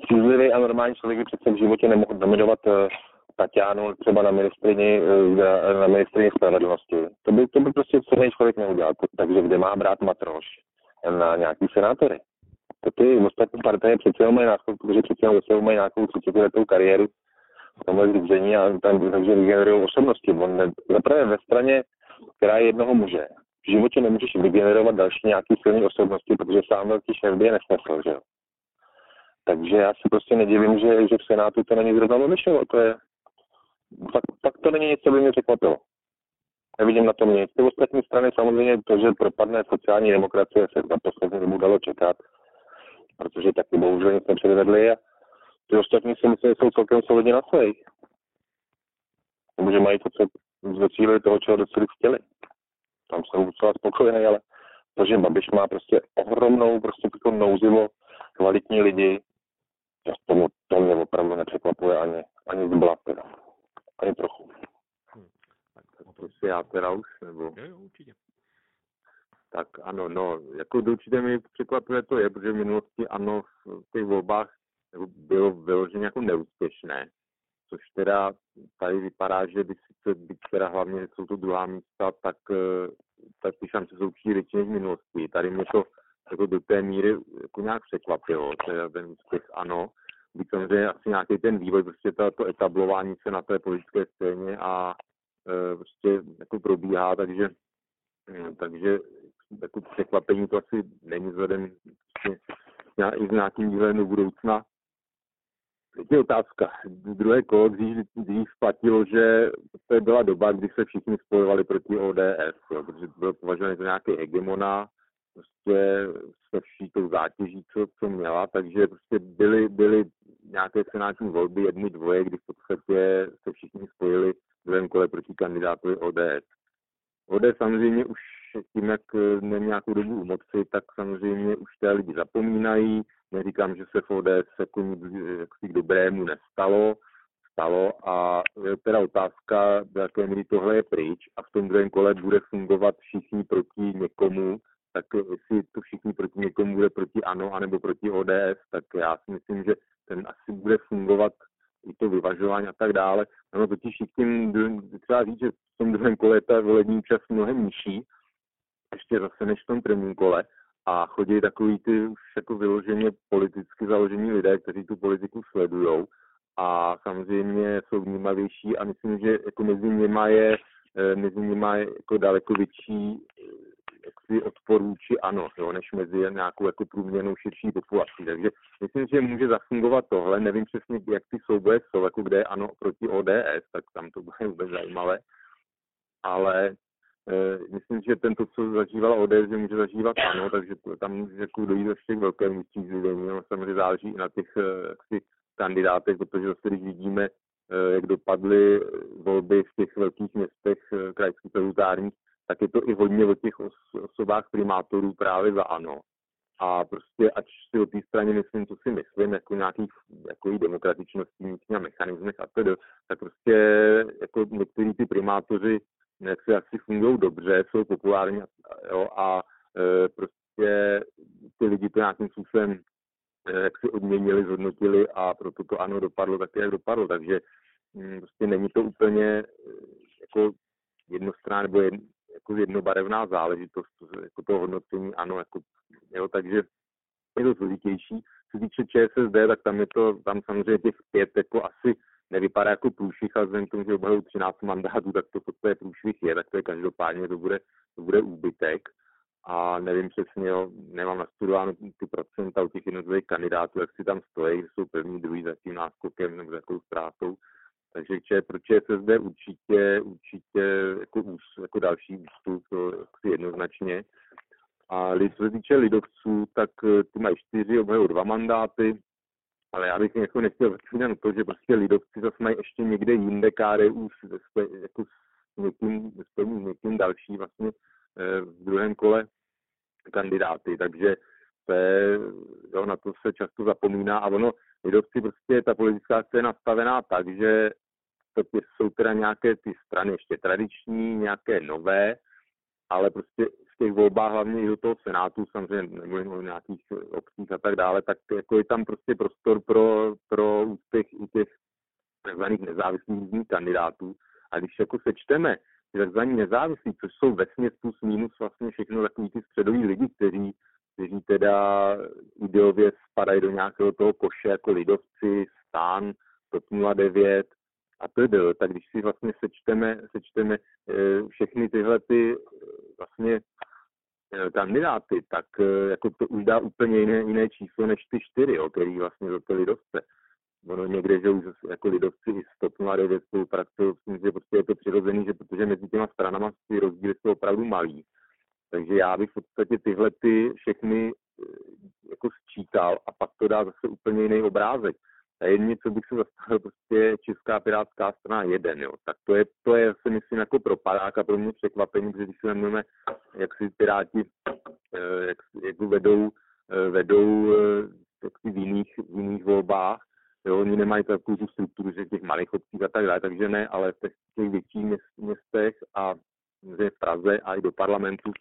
Střízlivý a normální člověk by přece v životě nemohl dominovat uh, Tatianu třeba na ministrině, eh, na ministrině spravedlnosti. To by, to by prostě celý člověk neudělal. Takže kde má brát matroš na nějaký senátory? To ty ostatní partaje přece mají náskok, protože přece jenom mají nějakou 30 letou kariéru tomhle združení a tam, takže vygenerují osobnosti. On ne, zaprvé ve straně, která je jednoho muže. V životě nemůžeš vygenerovat další nějaký silný osobnosti, protože sám velký šéf by je nesnesl, že jo. Takže já si prostě nedivím, že, že v Senátu to není zrovna Babišovo, to je, tak, tak to není nic, co by mě překvapilo. Nevidím na tom nic. Ty ostatní strany samozřejmě to, že propadne sociální demokracie, se za poslední dobu dalo čekat, protože taky bohužel nic nepředvedli a ty ostatní si myslím, že jsou celkem solidně na svých. Nebo že mají to, co docílili toho, čeho docílit chtěli. Tam jsou docela spokojený, ale to, že Babiš má prostě ohromnou, prostě jako nouzivo kvalitní lidi, to, tomu, to mě opravdu nepřekvapuje ani, ani z blata ani trochu.
Hmm. Tak, to prostě já teda už, nebo?
Jo, jo, určitě.
Tak ano, no, jako do určitě mi překvapuje to je, protože v minulosti ano, v těch volbách jako bylo vyloženě jako neúspěšné, což teda tady vypadá, že by sice, byť teda hlavně jsou to druhá místa, tak, eh, tak ty šance jsou určitě větší než v minulosti. Tady mě to jako do té míry jako nějak překvapilo, teda ten úspěch ano, byť samozřejmě asi nějaký ten vývoj, prostě to, to etablování se na té politické scéně a e, prostě jako probíhá, takže, e, takže jako překvapení to asi není vzhledem i s nějakým výhledem do budoucna. Teď je otázka. Druhé kolo dřív, dřív platilo, že to byla doba, kdy se všichni spojovali proti ODS, jo, protože byl považovaný za nějaký hegemona, prostě se vší tou zátěží, co, co měla, takže prostě byly, byly nějaké senátní volby, jedny, dvoje, kdy v podstatě se všichni spojili v druhém kole proti kandidátovi ODS. ODS samozřejmě už tím, jak není nějakou dobu u moci, tak samozřejmě už té lidi zapomínají. Neříkám, že se v ODS jako nic jaksi k dobrému nestalo, stalo a je teda otázka, do jaké míry tohle je pryč a v tom druhém kole bude fungovat všichni proti někomu, tak jestli to všichni proti někomu bude proti ANO anebo proti ODS, tak já si myslím, že ten asi bude fungovat i to vyvažování a tak dále. Ano, totiž i tím třeba říct, že v tom druhém kole je ta volební čas mnohem nižší, ještě zase než v tom prvním kole a chodí takový ty už jako vyloženě politicky založení lidé, kteří tu politiku sledují a samozřejmě jsou vnímavější a myslím, že jako mezi nimi je eh, mezi nimi je jako daleko větší jaksi odpor ano, jo, než mezi nějakou jako průměrnou širší populací. Takže myslím, že může zafungovat tohle. Nevím přesně, jak ty souboje jsou, jako kde je ano proti ODS, tak tam to bude vůbec zajímavé. Ale myslím, že ten to, co zažívala ODS, že může zažívat ano, takže tam jako dojít ještě k velkému vyčízlivení. No, samozřejmě záleží i na těch e, jaksi, kandidátech, protože zase, když vidíme, e, jak dopadly volby v těch velkých městech krajských statutárních, tak je to i hodně o těch osobách primátorů právě za ANO. A prostě, ať si o té straně myslím, co si myslím, jako nějakých jako demokratičností a mechanismech a tedy, tak prostě jako některý ty primátoři jak se asi fungují dobře, jsou populární jo, a e, prostě ty lidi to nějakým způsobem e, jak si odměnili, zhodnotili a proto to ano dopadlo tak, jak dopadlo. Takže m, mm, prostě není to úplně e, jako jednostranná nebo jed, jako jednobarevná záležitost, jako to hodnocení, ano, jako, jo, takže je to složitější. Co se týče ČSSD, tak tam je to, tam samozřejmě těch pět jako asi nevypadá jako průšvih, a vzhledem k tomu, že obhajují 13 mandátů, tak to, to je průšvih je, tak to je každopádně, to bude, to bude úbytek. A nevím přesně, jo, nemám nastudováno ty procenta u těch jednotlivých kandidátů, jak si tam stojí, jsou první, druhý za tím náskokem nebo za jakou ztrátou. Takže če, pro ČSSD určitě, určitě jako, ús, jako další ústup, to si jednoznačně. A co se týče lidovců, tak eh, ty mají čtyři, obhajují dva mandáty, ale já bych jako nechtěl zapomínat to, že prostě lidovci zase mají ještě někde jinde KDU s, jako s někým, s někým další vlastně eh, v druhém kole kandidáty, takže to je, jo, na to se často zapomíná. A ono, lidovci prostě ta politická scéna nastavená tak, že to jsou teda nějaké ty strany ještě tradiční, nějaké nové, ale prostě v těch volbách, hlavně i do toho Senátu, samozřejmě nemluvím o nějakých obcích a tak dále, tak jako je tam prostě prostor pro, pro úspěch i těch takzvaných nezávislých kandidátů. A když jako sečteme ty takzvaní nezávislí, což jsou ve plus minus vlastně všechno takový ty středoví lidi, kteří, kteří teda ideově spadají do nějakého toho koše jako lidovci, stán, TOP 09, a byl. Tak když si vlastně sečteme, sečteme eh, všechny tyhle ty vlastně eh, kandidáty, tak jako to už dá úplně jiné, jiné číslo než ty čtyři, jo, který vlastně za to lidovce. Ono někde, že už jako lidovci i z TOP 09 spolupracují, že prostě je to přirozený, že protože mezi těma stranama ty rozdíly jsou opravdu malý. Takže já bych v podstatě tyhle ty všechny jako sčítal a pak to dá zase úplně jiný obrázek. A jedině, co bych se zastavil, prostě Česká pirátská strana jeden, jo. Tak to je, to je, si myslím, jako propadák a pro mě překvapení, protože když si vezmeme, jak si piráti, eh, jak, jak vedou, eh, vedou eh, jak si v jiných, v jiných volbách, jo, oni nemají takovou tu strukturu, že těch malých obcích a tak dále, takže ne, ale v těch, těch větších městech a v Praze a i do parlamentu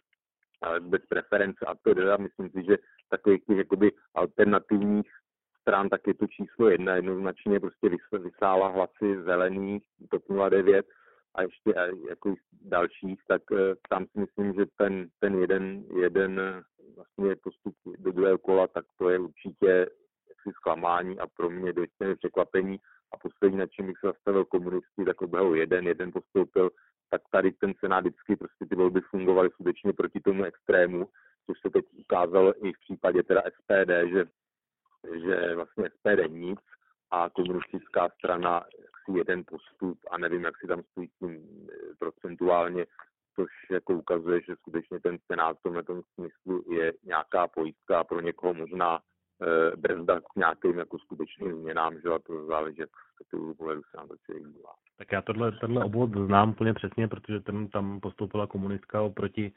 bez preference a to teda myslím si, že takových těch jakoby alternativních stran, tak je to číslo jedna jednoznačně prostě vysála hlasy zelených, TOP 09 a ještě jako dalších, tak eh, tam si myslím, že ten, ten jeden, jeden eh, vlastně postup do druhého kola, tak to je určitě jaksi zklamání a pro mě dojistě překvapení. A poslední, na čem bych se zastavil komunisti, tak obhajou jeden, jeden postoupil, tak tady ten senát vždycky prostě ty volby fungovaly skutečně proti tomu extrému, což se teď ukázalo i v případě teda SPD, že že vlastně SPD nic a komunistická strana si jeden postup a nevím, jak si tam stojí tím eh, procentuálně, což jako ukazuje, že skutečně ten Senát v tomhle smyslu je nějaká pojistka pro někoho možná e, brzda k nějakým jako skutečným změnám, že a to záleží, jak z toho pohledu se nám to člověk dívá.
Tak já tohle, tenhle obvod znám úplně přesně, protože ten tam postoupila komunistka oproti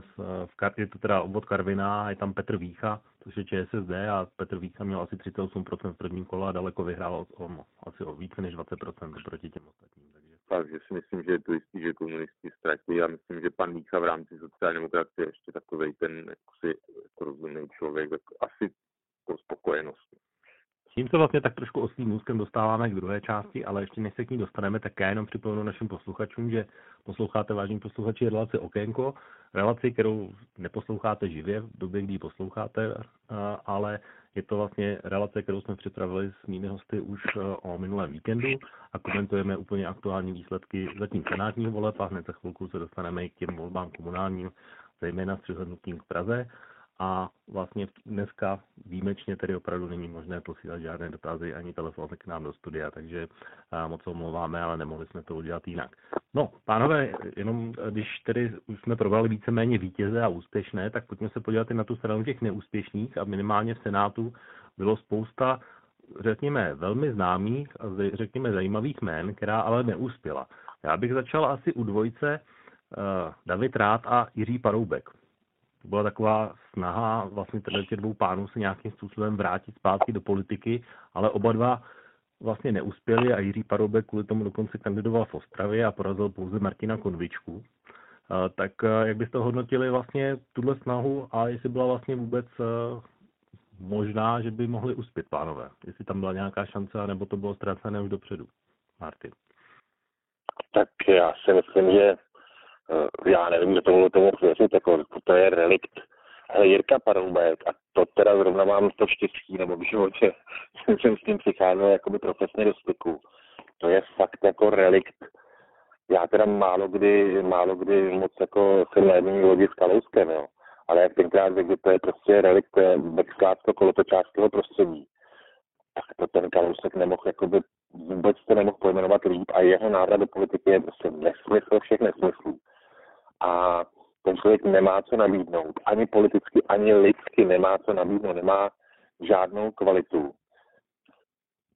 v, je to teda obvod Karvina, je tam Petr Vícha, což je ČSSD a Petr Vícha měl asi 38% v prvním kole a daleko vyhrál o, o, asi o více než 20% proti těm ostatním. Takže...
Takže si myslím, že je to jistý, že komunisti ztratí a myslím, že pan Vícha v rámci sociální demokracie ještě takový ten jako si jako rozumný člověk, tak asi jako spokojenost.
Tím se vlastně tak trošku oslým můzkem dostáváme k druhé části, ale ještě než se k ní dostaneme, tak já jenom připomenu našim posluchačům, že posloucháte vážní posluchači relaci Okénko, relaci, kterou neposloucháte živě v době, kdy ji posloucháte, ale je to vlastně relace, kterou jsme připravili s mými hosty už o minulém víkendu a komentujeme úplně aktuální výsledky zatím senátního voleb a hned za chvilku se dostaneme i k těm volbám komunálním, zejména s přihlednutím k Praze a vlastně dneska výjimečně tedy opravdu není možné posílat žádné dotazy ani telefon k nám do studia, takže moc omlouváme, ale nemohli jsme to udělat jinak. No, pánové, jenom když tedy už jsme probrali víceméně vítěze a úspěšné, tak pojďme se podívat i na tu stranu těch neúspěšných a minimálně v Senátu bylo spousta řekněme, velmi známých a řekněme zajímavých jmén, která ale neuspěla. Já bych začal asi u dvojce uh, David Rád a Jiří Paroubek to byla taková snaha vlastně těch dvou pánů se nějakým způsobem vrátit zpátky do politiky, ale oba dva vlastně neuspěli a Jiří Paroubek kvůli tomu dokonce kandidoval v Ostravě a porazil pouze Martina Konvičku. Tak jak byste hodnotili vlastně tuhle snahu a jestli byla vlastně vůbec možná, že by mohli uspět pánové? Jestli tam byla nějaká šance, nebo to bylo ztracené už dopředu? Martin.
Tak já si myslím, že Eh, já nevím, kdo tomu tomu věřit, jako to je relikt ale Jirka Paroubek a to teda zrovna mám to štěstí, nebo v životě <laughs> jsem s tím přicházel jakoby profesně do styku. To je fakt jako relikt. Já teda málo kdy, málo kdy moc jako jsem na jedné lodi s Kalouskem, jo. Ale jak tenkrát řekl, to je prostě relikt beksklácko kolotočářského prostředí, tak to ten Kalousek nemohl jakoby vůbec to nemohl pojmenovat líp a jeho návrat do politiky je prostě nesmysl všech nesmyslů a ten člověk nemá co nabídnout. Ani politicky, ani lidsky nemá co nabídnout, nemá žádnou kvalitu.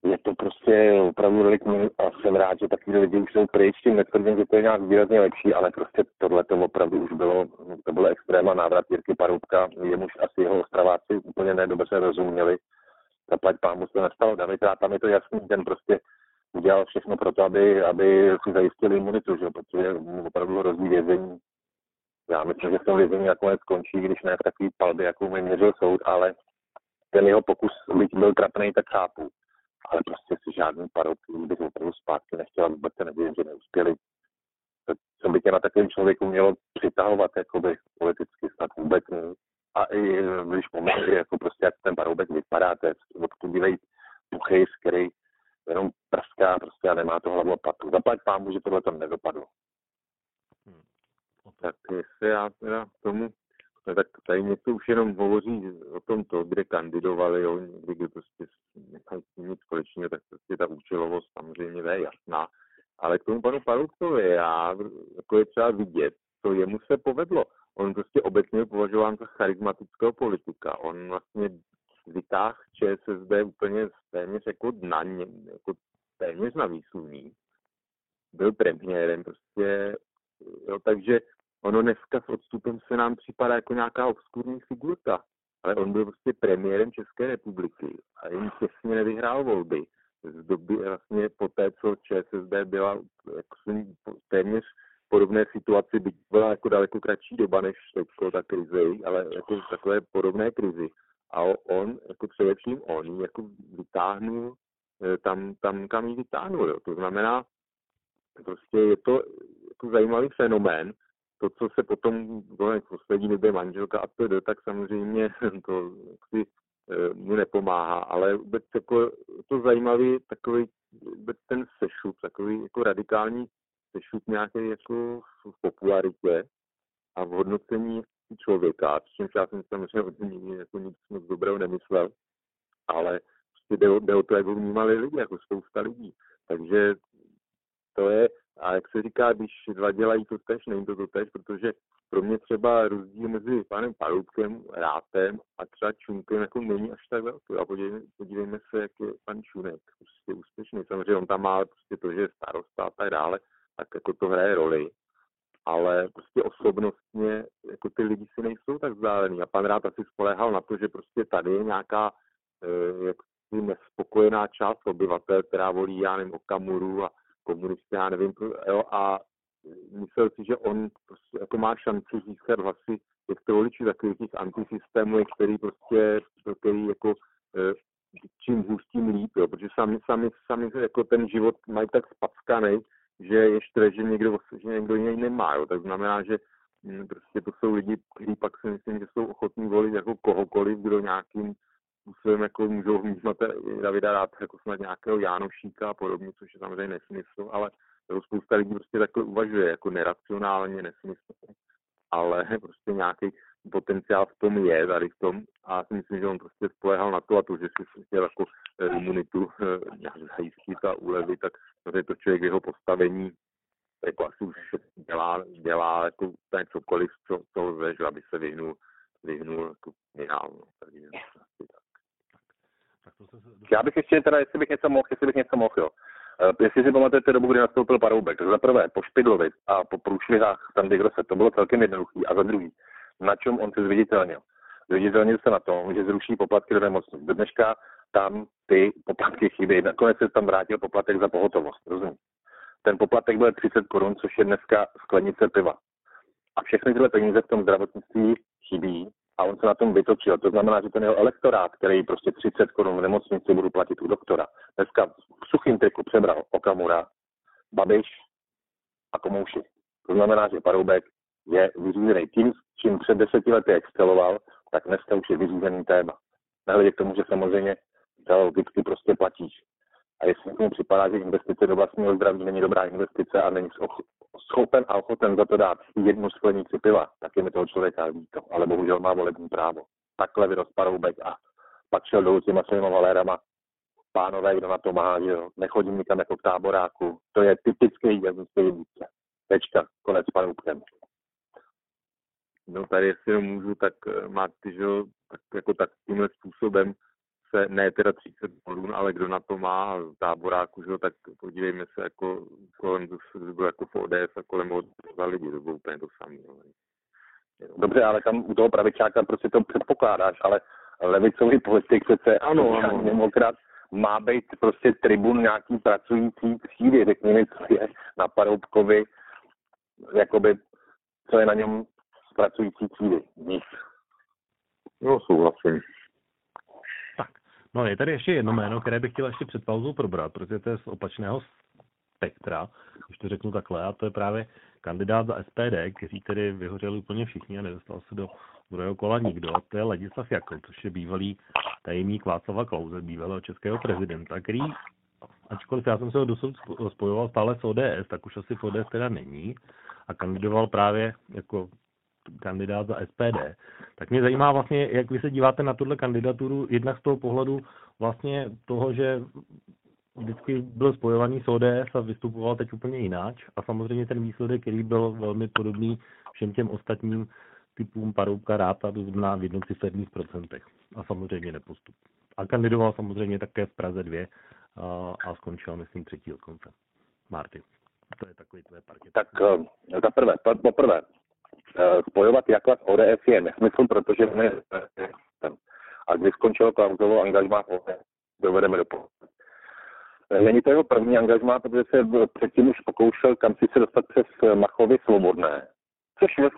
Je to prostě opravdu relik a jsem rád, že takový lidi už jsou pryč, tím netvrdím, že to je nějak výrazně lepší, ale prostě tohle to opravdu už bylo, to bylo extréma návrat Jirky Paroubka, jemuž asi jeho ostraváci úplně nedobře rozuměli. Zaplať pámu se nestalo David, tam je to jasný, ten prostě udělal všechno pro to, aby, aby si zajistili imunitu, že? protože opravdu hrozí vězení já myslím, že v tom vězení nakonec skončí, když ne takový palbě, jakou mi měřil soud, ale ten jeho pokus, byť byl trapný, tak chápu. Ale prostě si žádný parobky bych opravdu zpátky nechtěla, vůbec se nevím, že neuspěli. To, co by tě na takovém člověku mělo přitahovat, jakoby politicky snad vůbec ne. A i když pomáhá, jako prostě jak ten paroubek vypadá, to je odpudivej puchej, který jenom prská prostě a nemá to hlavu patu. Zaplať pámu, že tohle tam nedopadlo.
Tak jestli já teda tomu, no tak tady něco už jenom hovoří o tom to, kde kandidovali, jo, kdy prostě nechali s tím nic společného, tak prostě ta účelovost samozřejmě je jasná. Ale k tomu panu Palukovi, já, jako je třeba vidět, to jemu se povedlo. On prostě obecně považován za charismatického politika. On vlastně vytáhl ČSSD úplně téměř jako dna, jako téměř na výsluní. Byl premiérem prostě, jo, takže ono dneska s odstupem se nám připadá jako nějaká obskurní figurka, ale on byl prostě premiérem České republiky a jen těsně nevyhrál volby. Z doby vlastně po té, co ČSSD byla jako téměř podobné situaci, byť byla jako daleko kratší doba než teďko ta krize, ale jako takové podobné krizi. A on, jako především on, jako vytáhnul eh, tam, tam kam ji vytáhnul. Jo. To znamená, prostě je to jako zajímavý fenomén, to, co se potom v poslední době manželka a to tak samozřejmě <laughs> to si eh, mu nepomáhá, ale vůbec jako to zajímavý takový vůbec ten sešup, takový jako radikální sešup nějaký jako v popularitě a v hodnocení člověka, čímž já jsem samozřejmě od nikdy jako nic moc dobrého nemyslel, ale prostě jde, jde o to, jak ho vnímali lidi, jako spousta lidí. Takže to je, a jak se říká, když dva dělají to tež, není to to tež, protože pro mě třeba rozdíl mezi panem Paroubkem, Rátem a třeba Čunkem jako není až tak velký. A podívejme, podívejme se, jak je pan Čunek prostě úspěšný. Samozřejmě on tam má prostě to, že je starosta a tak dále, tak jako to hraje roli. Ale prostě osobnostně jako ty lidi si nejsou tak vzdálený. A pan Rád asi spolehal na to, že prostě tady je nějaká eh, jak nespokojená část obyvatel, která volí, já nevím, Okamuru a komunisty, já nevím, jo, a myslel si, že on prostě jako má šanci získat hlasy těchto voličů takových těch antisystémů, který prostě, který jako eh, čím hůř, tím líp, jo, protože sami, sami, sami jako ten život mají tak spackaný, že ještě, že někdo, že někdo jiný nemá, jo, tak znamená, že hm, prostě to jsou lidi, kteří pak si myslím, že jsou ochotní volit jako kohokoliv, kdo nějakým způsobem jako můžou vnímat Davida rád jako snad nějakého Jánošíka a podobně, což je samozřejmě nesmysl, ale jako spousta lidí prostě takhle uvažuje, jako neracionálně, nesmysl, ale <laughs> prostě nějaký potenciál v tom je tady v tom a já si myslím, že on prostě spolehal na to a to, že si chtěl jako eh, imunitu eh, nějak zajistit a ulevit, tak je to člověk v jeho postavení jako asi už dělá, dělá jako úplně cokoliv, co, co lze, že aby se vyhnul, vyhnul jako jinám. No. Takže <laughs> asi tak. Já bych ještě teda, jestli bych něco mohl, jestli bych něco mohl, jo. Uh, jestli si pamatujete dobu, kdy nastoupil Paroubek, tak za prvé po Špidlovi a po průšvihách tam se to bylo celkem jednoduchý. A za druhý, na čem on se zviditelnil? Zviditelnil se na tom, že zruší poplatky do nemocnic. Do dneška tam ty poplatky chybí. Nakonec se tam vrátil poplatek za pohotovost, rozumím. Ten poplatek byl 30 korun, což je dneska sklenice piva. A všechny tyhle peníze v tom zdravotnictví chybí a on se na tom vytočil. To znamená, že ten jeho elektorát, který prostě 30 korun v nemocnici budu platit u doktora, dneska v suchým triku přebral Okamura, Babiš a Komouši. To znamená, že Paroubek je vyřízený tím, čím před deseti lety exceloval, tak dneska už je vyřízený téma. Nehledě k tomu, že samozřejmě logicky prostě platíš. A jestli mu připadá, že investice do vlastního zdraví není dobrá investice a není schopen a ochoten za to dát jednu sklenici piva, tak je mi toho člověka líto. Ale bohužel má volební právo. Takhle vyrost Paroubek a pak šel dolů těma svýma valérama. Pánové, kdo na to má, že jo, nechodím nikam jako k táboráku. To je typický jazykový vůdce. Tečka, konec Paroubkem. No tady, jestli můžu, tak eh, máte, že jo, tak, jako tak tímhle způsobem se, ne teda 30 korun, ale kdo na to má v táboráku, že, tak podívejme se, jako kolem, bylo jako v ODS a kolem za lidi, to bylo úplně to samé. Dobře, ale tam u toho pravičáka prostě to předpokládáš, ale levicový politik přece ano, ano. demokrat má být prostě tribun nějaký pracující třídy, řekni mi, co je na Paroubkovi, jakoby, co je na něm z pracující třídy. Nic.
No, souhlasím.
No je tady ještě jedno jméno, které bych chtěl ještě před pauzou probrat, protože to je z opačného spektra, už to řeknu takhle, a to je právě kandidát za SPD, který tedy vyhořeli úplně všichni a nedostal se do druhého kola nikdo. A to je Ladislav Jakl, což je bývalý tajemník Václava Klauze, bývalého českého prezidenta, který, ačkoliv já jsem se ho dosud spojoval stále s ODS, tak už asi v ODS teda není a kandidoval právě jako kandidát za SPD, tak mě zajímá vlastně, jak vy se díváte na tuhle kandidaturu, jednak z toho pohledu vlastně toho, že vždycky byl spojovaný s ODS a vystupoval teď úplně jináč a samozřejmě ten výsledek, který byl velmi podobný všem těm ostatním typům Paroubka Ráta, to znamená v jednociferných procentech a samozřejmě nepostup. A kandidoval samozřejmě také v Praze 2 a, a skončil, myslím, třetí od konce. Marty, to je takový tvoje parket.
Tak eh, za prvé, poprvé, spojovat Jakla s ODS je nesmysl, protože ne, a když skončilo Klausovo angažmá dovedeme do eh, Není to jeho první angažmá, protože se předtím už pokoušel kam si se dostat přes Machovy svobodné. Což ve,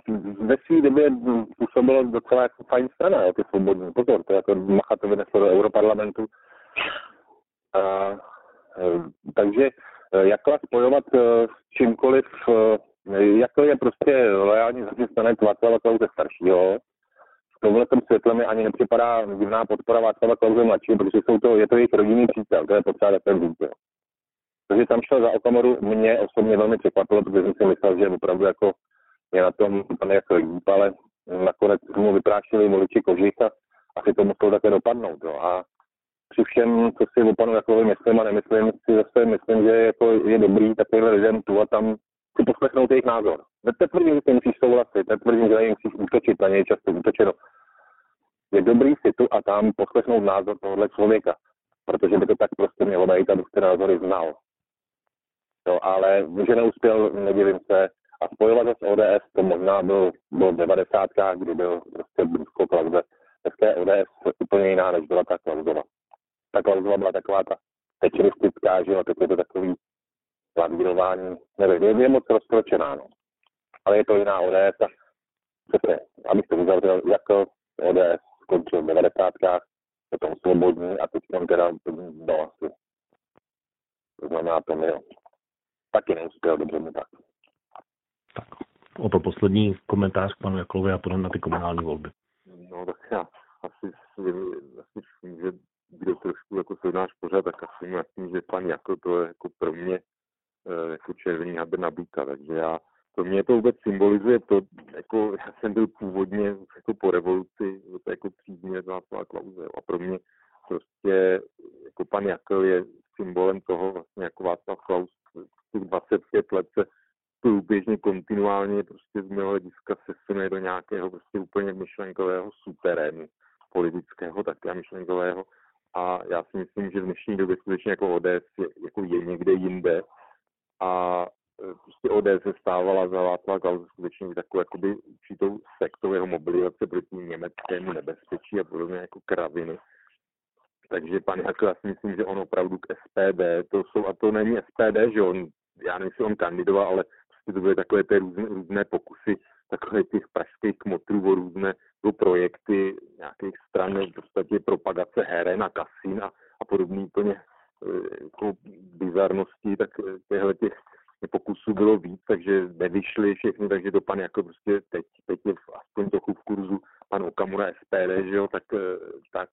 ve své době působilo docela jako fajn strana, jo, ty svobodní. Pozor, to jako Macha to vyneslo do Europarlamentu. A, eh, takže Jakla spojovat s čímkoliv jako je prostě lojální zaměstnanec Václava Klauze staršího. V tomhle světle mi ani nepřipadá divná podpora Václava Klauze mladšího, protože jsou to, je to jejich rodinný přítel, to je potřeba takhle říct. Takže tam šel za Okamoru mě osobně velmi překvapilo, protože jsem si myslel, že opravdu jako je na tom pan jak líp, ale nakonec mu vyprášili voliči kožich a asi to muselo také dopadnout. Jo. A při všem, co si o panu Jakovi myslím a nemyslím, si zase myslím, že jako je dobrý takovýhle lidem tu a tam si poslechnout jejich názor. Netvrdím, že ty musíš souhlasit, netvrdím, že musíš útočit, na něj často útočeno. Je dobrý si tu a tam poslechnout názor tohohle člověka, protože by to tak prostě mělo být, abych ty názory znal. Jo, ale že neuspěl, nedivím se, a spojovat se s ODS, to možná byl, byl v 90. kdy byl prostě Brusko Klauze. Dneska je ODS úplně jiná, než byla ta Klauzova. Ta Klauzova byla taková ta pečeristická, že jo, teď je to takový lavírování, nevím, je, je moc rozkročená, no. Ale je to jiná ODS a přesně, abych to uzavřel, jako ODS skončil v 90. je to svobodní a teď jsem teda do asi. To znamená, to mi taky neuspěl dobře mu tak.
Tak, o to poslední komentář k panu Jaklovi a potom na ty komunální volby.
No tak já asi, asi že kdo trošku jako slednáš pořád, tak asi jasný, že pan Jako to je jako pro mě jako červený hadr na býka, takže já, to mě to vůbec symbolizuje to, jako já jsem byl původně jako po revoluci, to jako přízně Václava Klauze a pro mě prostě jako pan Jakl je symbolem toho vlastně jako Václav Klaus těch 25 let se průběžně kontinuálně prostě z mého hlediska se sune do nějakého prostě úplně myšlenkového suterénu politického, také myšlenkového. A já si myslím, že v dnešní době skutečně jako ODS je, jako je někde jinde a e, prostě ODS se stávala za Václava Klauze skutečně takovou jakoby určitou sektou jeho mobilizace proti německému nebezpečí a podobně jako kraviny. Takže pan Jakl, já si myslím, že on opravdu k SPD, to jsou, a to není SPD, že on, já nevím, jestli on kandidoval, ale prostě to byly takové ty různé, různé pokusy, takové těch pražských kmotrů o různé o projekty nějakých stran, v podstatě propagace heren a kasín a, a podobný úplně jako bizarností, tak těchto těch pokusů bylo víc, takže nevyšly všechny, takže to pan jako prostě teď, teď je aspoň trochu v kurzu pan Okamura SPD, že jo, tak, tak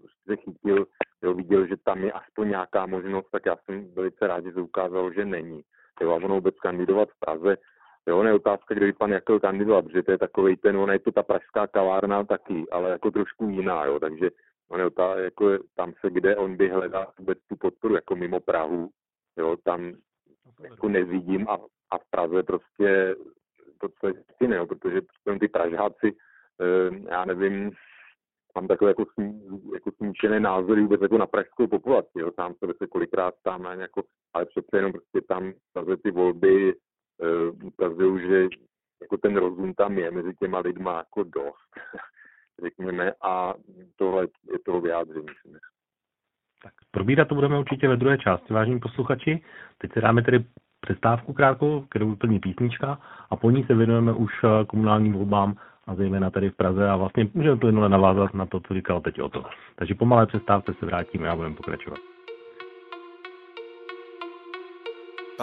prostě se chytil, jo, viděl, že tam je aspoň nějaká možnost, tak já jsem velice rád, že se ukázalo, že není. Jo, a ono vůbec kandidovat v Praze, Jo, ne otázka, kdyby pan Jakl kandidoval, protože to je takový ten, ona je to ta pražská kavárna taky, ale jako trošku jiná, jo, takže on je ta, jako tam se, kde on by hledal vůbec tu podporu, jako mimo Prahu, jo, tam jako nevidím a, a v Praze prostě to, co je jiné, jo, protože ty Pražáci, eh, já nevím, mám takové jako, smí, jako smíšené názory vůbec jako na pražskou populaci, jo, sám sebe se kolikrát tam, jako, ale přece jenom prostě tam Praze ty volby uh, ukazují, že jako ten rozum tam je mezi těma lidma jako dost. <laughs> řekněme, a tohle je toho vyjádření.
Tak probírat to budeme určitě ve druhé části, vážení posluchači. Teď se dáme tedy přestávku krátkou, kterou vyplní písnička a po ní se věnujeme už eh, komunálním volbám a zejména tady v Praze a vlastně můžeme plynule navázat na to, co říkal teď o to. Takže po malé přestávce se vrátíme a budeme pokračovat.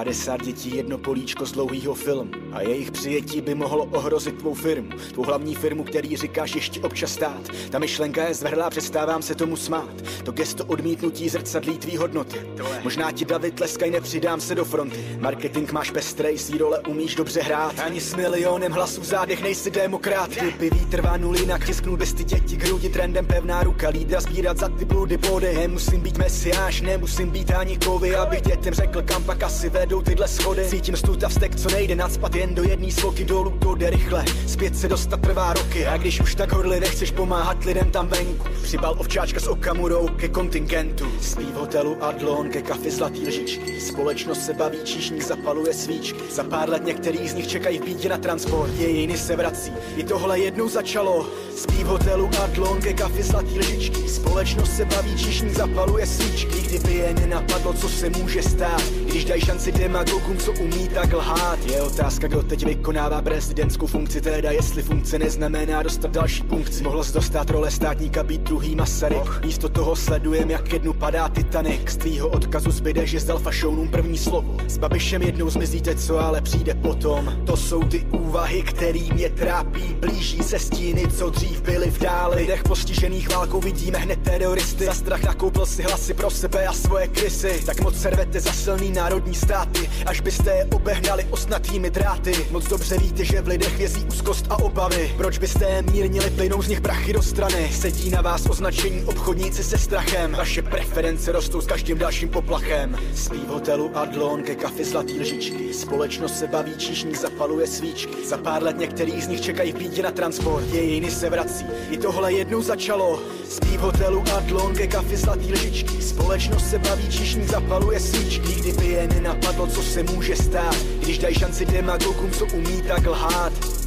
50 dětí, jedno políčko z dlouhýho filmu a jejich přijetí by mohlo ohrozit tvou firmu. Tvou hlavní firmu, který říkáš ještě občas stát. Ta myšlenka je zvrhlá, přestávám se tomu smát. To gesto odmítnutí zrcadlí tvý hodnoty. Možná ti David tleskaj, nepřidám se do fronty. Marketing máš pestrej, svý role umíš dobře hrát. Ani s milionem hlasů v zádech nejsi demokrat. Kdyby vítr vánul jinak, tisknul bys ty děti hrudi trendem pevná ruka. Lídra sbírat za ty bludy body. Nemusím být mesiáš, nemusím být ani kovy, abych dětem řekl, kam pak asi ved vedou tyhle schody. Cítím stůta vztek, co nejde nadspat jen do jedný svoky dolů, to jde rychle. Zpět se dostat trvá roky a když už tak horlivě chceš pomáhat lidem tam venku. Přibal ovčáčka s okamurou ke kontingentu. Spí v hotelu Adlon ke kafi zlatý lžičky Společnost se baví, číšník zapaluje svíčky. Za pár let některý z nich čekají v bídě na transport. Jejiny se vrací, i tohle jednou začalo. Spí v hotelu Adlon ke kafi zlatý lžičky Společnost se baví, číšník zapaluje svíčky. Kdyby je nenapadlo, co se může stát Když dají šanci demagogům, co umí tak lhát. Je otázka, kdo teď vykonává prezidentskou funkci, teda jestli funkce neznamená dostat další funkci. Mohlo se dostat role státníka být druhý Masaryk. Místo toho sledujem, jak jednu padá Titanic. Z tvýho odkazu zbyde, že zdal fašounům první slovo. S Babišem jednou zmizíte, co ale přijde potom. To jsou ty úvahy, který mě trápí. Blíží se stíny, co dřív byly v dále. Lidech postižených válkou vidíme hned teroristy. Za strach nakoupil si hlasy pro sebe a svoje krysy. Tak moc servete za silný národní stát ztráty, až byste je obehnali osnatými dráty. Moc dobře víte, že v lidech vězí úzkost a obavy. Proč byste je mírnili, plynou z nich prachy do strany. Sedí na vás označení obchodníci se strachem. Vaše preference rostou s každým dalším poplachem. Spí v hotelu Adlon ke kafi zlatý lžičky. Společnost se baví, číšník zapaluje svíčky. Za pár let některý z nich čekají v pítě na transport. Jejiny se vrací, i tohle jednou začalo. Spí v hotelu Adlon ke kafi zlatý lžičky. Společnost se baví, čišník zapaluje svíčky. Kdyby je nenapadlo, co se může stát, když dají šanci demagogům, co umí tak lhát.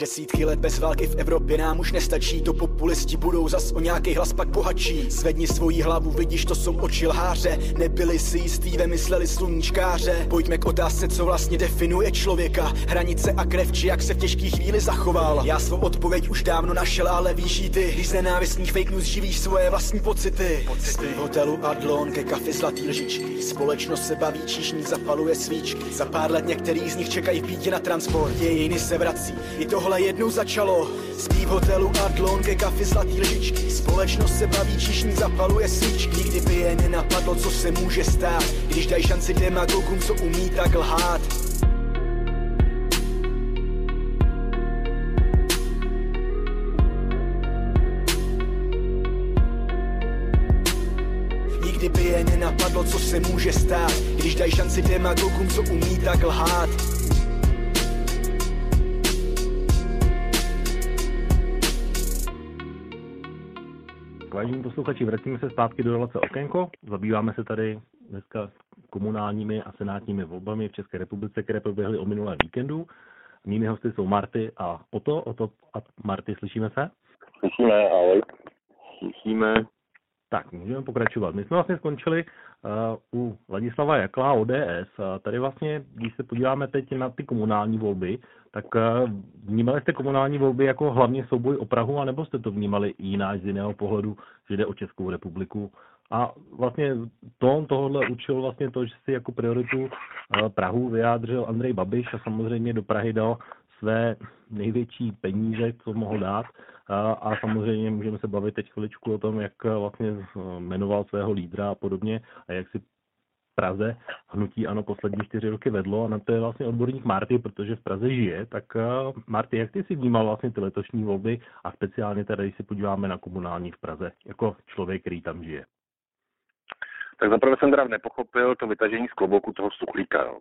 Desítky let bez války v Evropě nám už nestačí, to populisti budou zas o nějaký hlas pak bohatší. Zvedni svoji hlavu, vidíš, to jsou oči lháře, nebyli si jistý, vymysleli sluníčkáře. Pojďme k otázce, co vlastně definuje člověka, hranice a krev, či jak se v těžké chvíli zachoval. Já svou odpověď už dávno našel, ale víš ty, když z nenávistných fake news živíš svoje vlastní pocity. pocity. v hotelu Adlon ke kafe zlatý lžičky, společnost se baví, číšník zapaluje svíčky. Za pár let některý z nich čekají pítě na transport, jejiny se vrací, i toho tohle jednou začalo. Spí v hotelu Adlon ke kafi zlatý lžičky Společnost se baví, čišní zapaluje svíčky Kdyby je nenapadlo, co se může stát. Když dají šanci demagogům, co umí tak lhát. Nikdy by je nenapadlo, co se může stát. Když dají šanci demagogům, co umí tak lhát
Vážení posluchači, vracíme se zpátky do relace Okénko. Zabýváme se tady dneska komunálními a senátními volbami v České republice, které proběhly o minulém víkendu. Mými hosty jsou Marty a Oto. Oto a Marty, slyšíme se?
Slyšíme, ahoj.
Slyšíme.
Tak, můžeme pokračovat. My jsme vlastně skončili uh, u Ladislava Jakla ODS. A tady vlastně, když se podíváme teď na ty komunální volby, tak uh, vnímali jste komunální volby jako hlavně souboj o Prahu, anebo jste to vnímali i jinak z jiného pohledu, že jde o Českou republiku? A vlastně tón tohohle učil vlastně to, že si jako prioritu uh, Prahu vyjádřil Andrej Babiš a samozřejmě do Prahy dal své největší peníze, co mohl dát. A, a samozřejmě můžeme se bavit teď chviličku o tom, jak vlastně jmenoval svého lídra a podobně a jak si Praze hnutí ano poslední čtyři roky vedlo a na to je vlastně odborník Marty, protože v Praze žije. Tak Marty, jak ty si vnímal vlastně ty letošní volby a speciálně tady, když se podíváme na komunální v Praze, jako člověk, který tam žije?
Tak zaprvé jsem teda nepochopil to vytažení z klobouku toho suchlíka. Jo.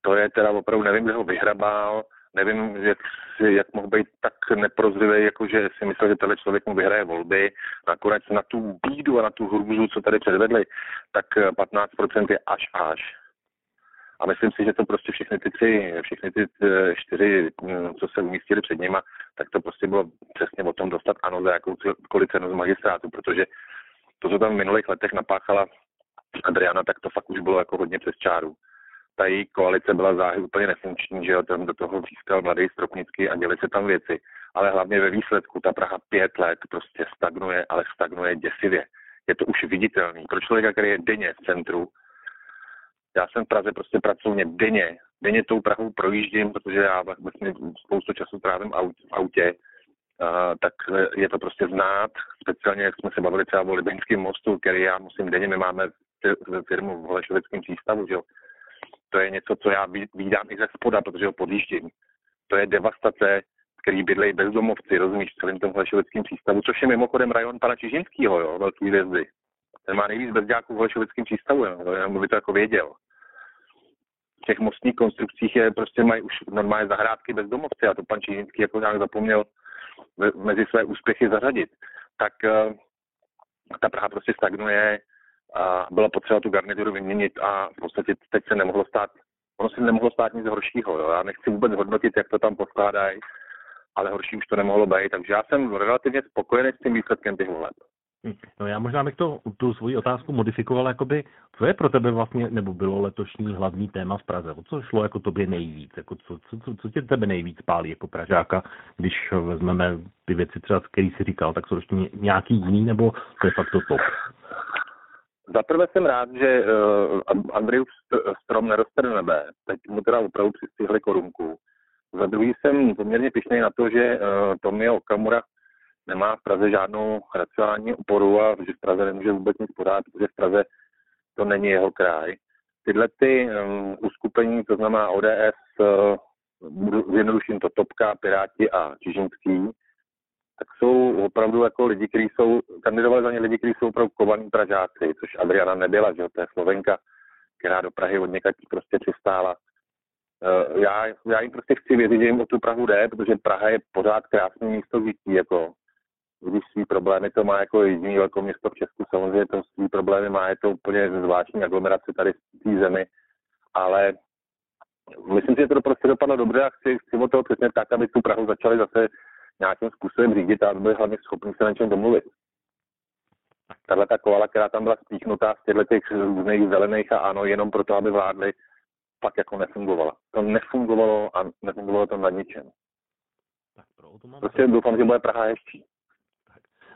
To je teda opravdu, nevím, kde ho vyhrabal, nevím, jak, jak mohl být tak neprozřivý, jako že si myslel, že tenhle člověk mu vyhraje volby. Nakonec na tu bídu a na tu hrůzu, co tady předvedli, tak 15% je až až. A myslím si, že to prostě všechny ty tři, všechny ty eh, čtyři, hm, co se umístili před nima, tak to prostě bylo přesně o tom dostat ano za jakoukoliv cenu z magistrátu, protože to, co tam v minulých letech napáchala Adriana, tak to fakt už bylo jako hodně přes čáru ta její koalice byla záhy úplně nefunkční, že jo, tam do toho získal mladý Stropnický a děli se tam věci. Ale hlavně ve výsledku ta Praha pět let prostě stagnuje, ale stagnuje děsivě. Je to už viditelný. Pro člověka, který je denně v centru, já jsem v Praze prostě pracovně denně, denně tou Prahou projíždím, protože já vlastně spoustu času trávím v autě, Uh, tak je to prostě znát, speciálně jak jsme se bavili třeba o Libeňském mostu, který já musím denně, my máme firmu v Holešovickém přístavu, že jo, to je něco, co já vídám i ze spoda, protože ho podjíždím. To je devastace, který bydlejí bezdomovci, rozumíš, v celém tom Hlešovickém přístavu, což je mimochodem rajon pana Čižinského, jo, velký hvězdy. Ten má nejvíc bezďáků v Hlešovickém přístavu, jo, jenom by to jako věděl. V těch mostních konstrukcích je prostě mají už normálně zahrádky bezdomovci a to pan Čižinský jako nějak zapomněl mezi své úspěchy zařadit. Tak uh, ta Praha prostě stagnuje, a bylo potřeba tu garnituru vyměnit a v podstatě teď se nemohlo stát, ono si nemohlo stát nic horšího. Jo. Já nechci vůbec hodnotit, jak to tam poskládají, ale horší už to nemohlo být, takže já jsem relativně spokojený s tím výsledkem těch voleb.
Hm. No já možná bych to, tu svoji otázku modifikoval, jakoby, co je pro tebe vlastně, nebo bylo letošní hlavní téma v Praze? O co šlo jako tobě nejvíc? Jako co, co, co, co tě tebe nejvíc pálí jako Pražáka, když vezmeme ty věci třeba, který jsi říkal, tak jsou ještě nějaký jiný, nebo to je fakt to top?
Za jsem rád, že uh, Andrejův strom neroste do nebe. Teď mu teda opravdu přistihli korunku. za druhý jsem poměrně pišný na to, že uh, Tomio Okamura nemá v Praze žádnou racionální oporu a že v Praze nemůže vůbec nic podat, protože v Praze to není jeho kraj. Tyhle ty um, uskupení, to znamená ODS, uh, zjednoduším to Topka, Piráti a Čižinský, tak jsou opravdu jako lidi, kteří jsou, kandidovali za ně lidi, kteří jsou opravdu kovaní Pražáci, což Adriana nebyla, že to je Slovenka, která do Prahy od někaď prostě přistála. Uh, já, já jim prostě chci věřit, že jim o tu Prahu jde, protože Praha je pořád krásné místo žití, jako když svý problémy to má jako jediný město v Česku, samozřejmě to svý problémy má, je to úplně zvláštní aglomerace tady v té zemi, ale myslím si, že to prostě dopadlo dobře a chci, chci o toho přesně tak, aby tu Prahu začali zase nějakým způsobem řídit a byli hlavně schopni se na čem domluvit. Tahle ta koala, která tam byla spíchnutá z těchto těch různých zelených a ano, jenom proto, aby vládli, pak jako nefungovala. To nefungovalo a nefungovalo to na ničem. Tak pro mám prostě doufám, že bude Praha hezčí.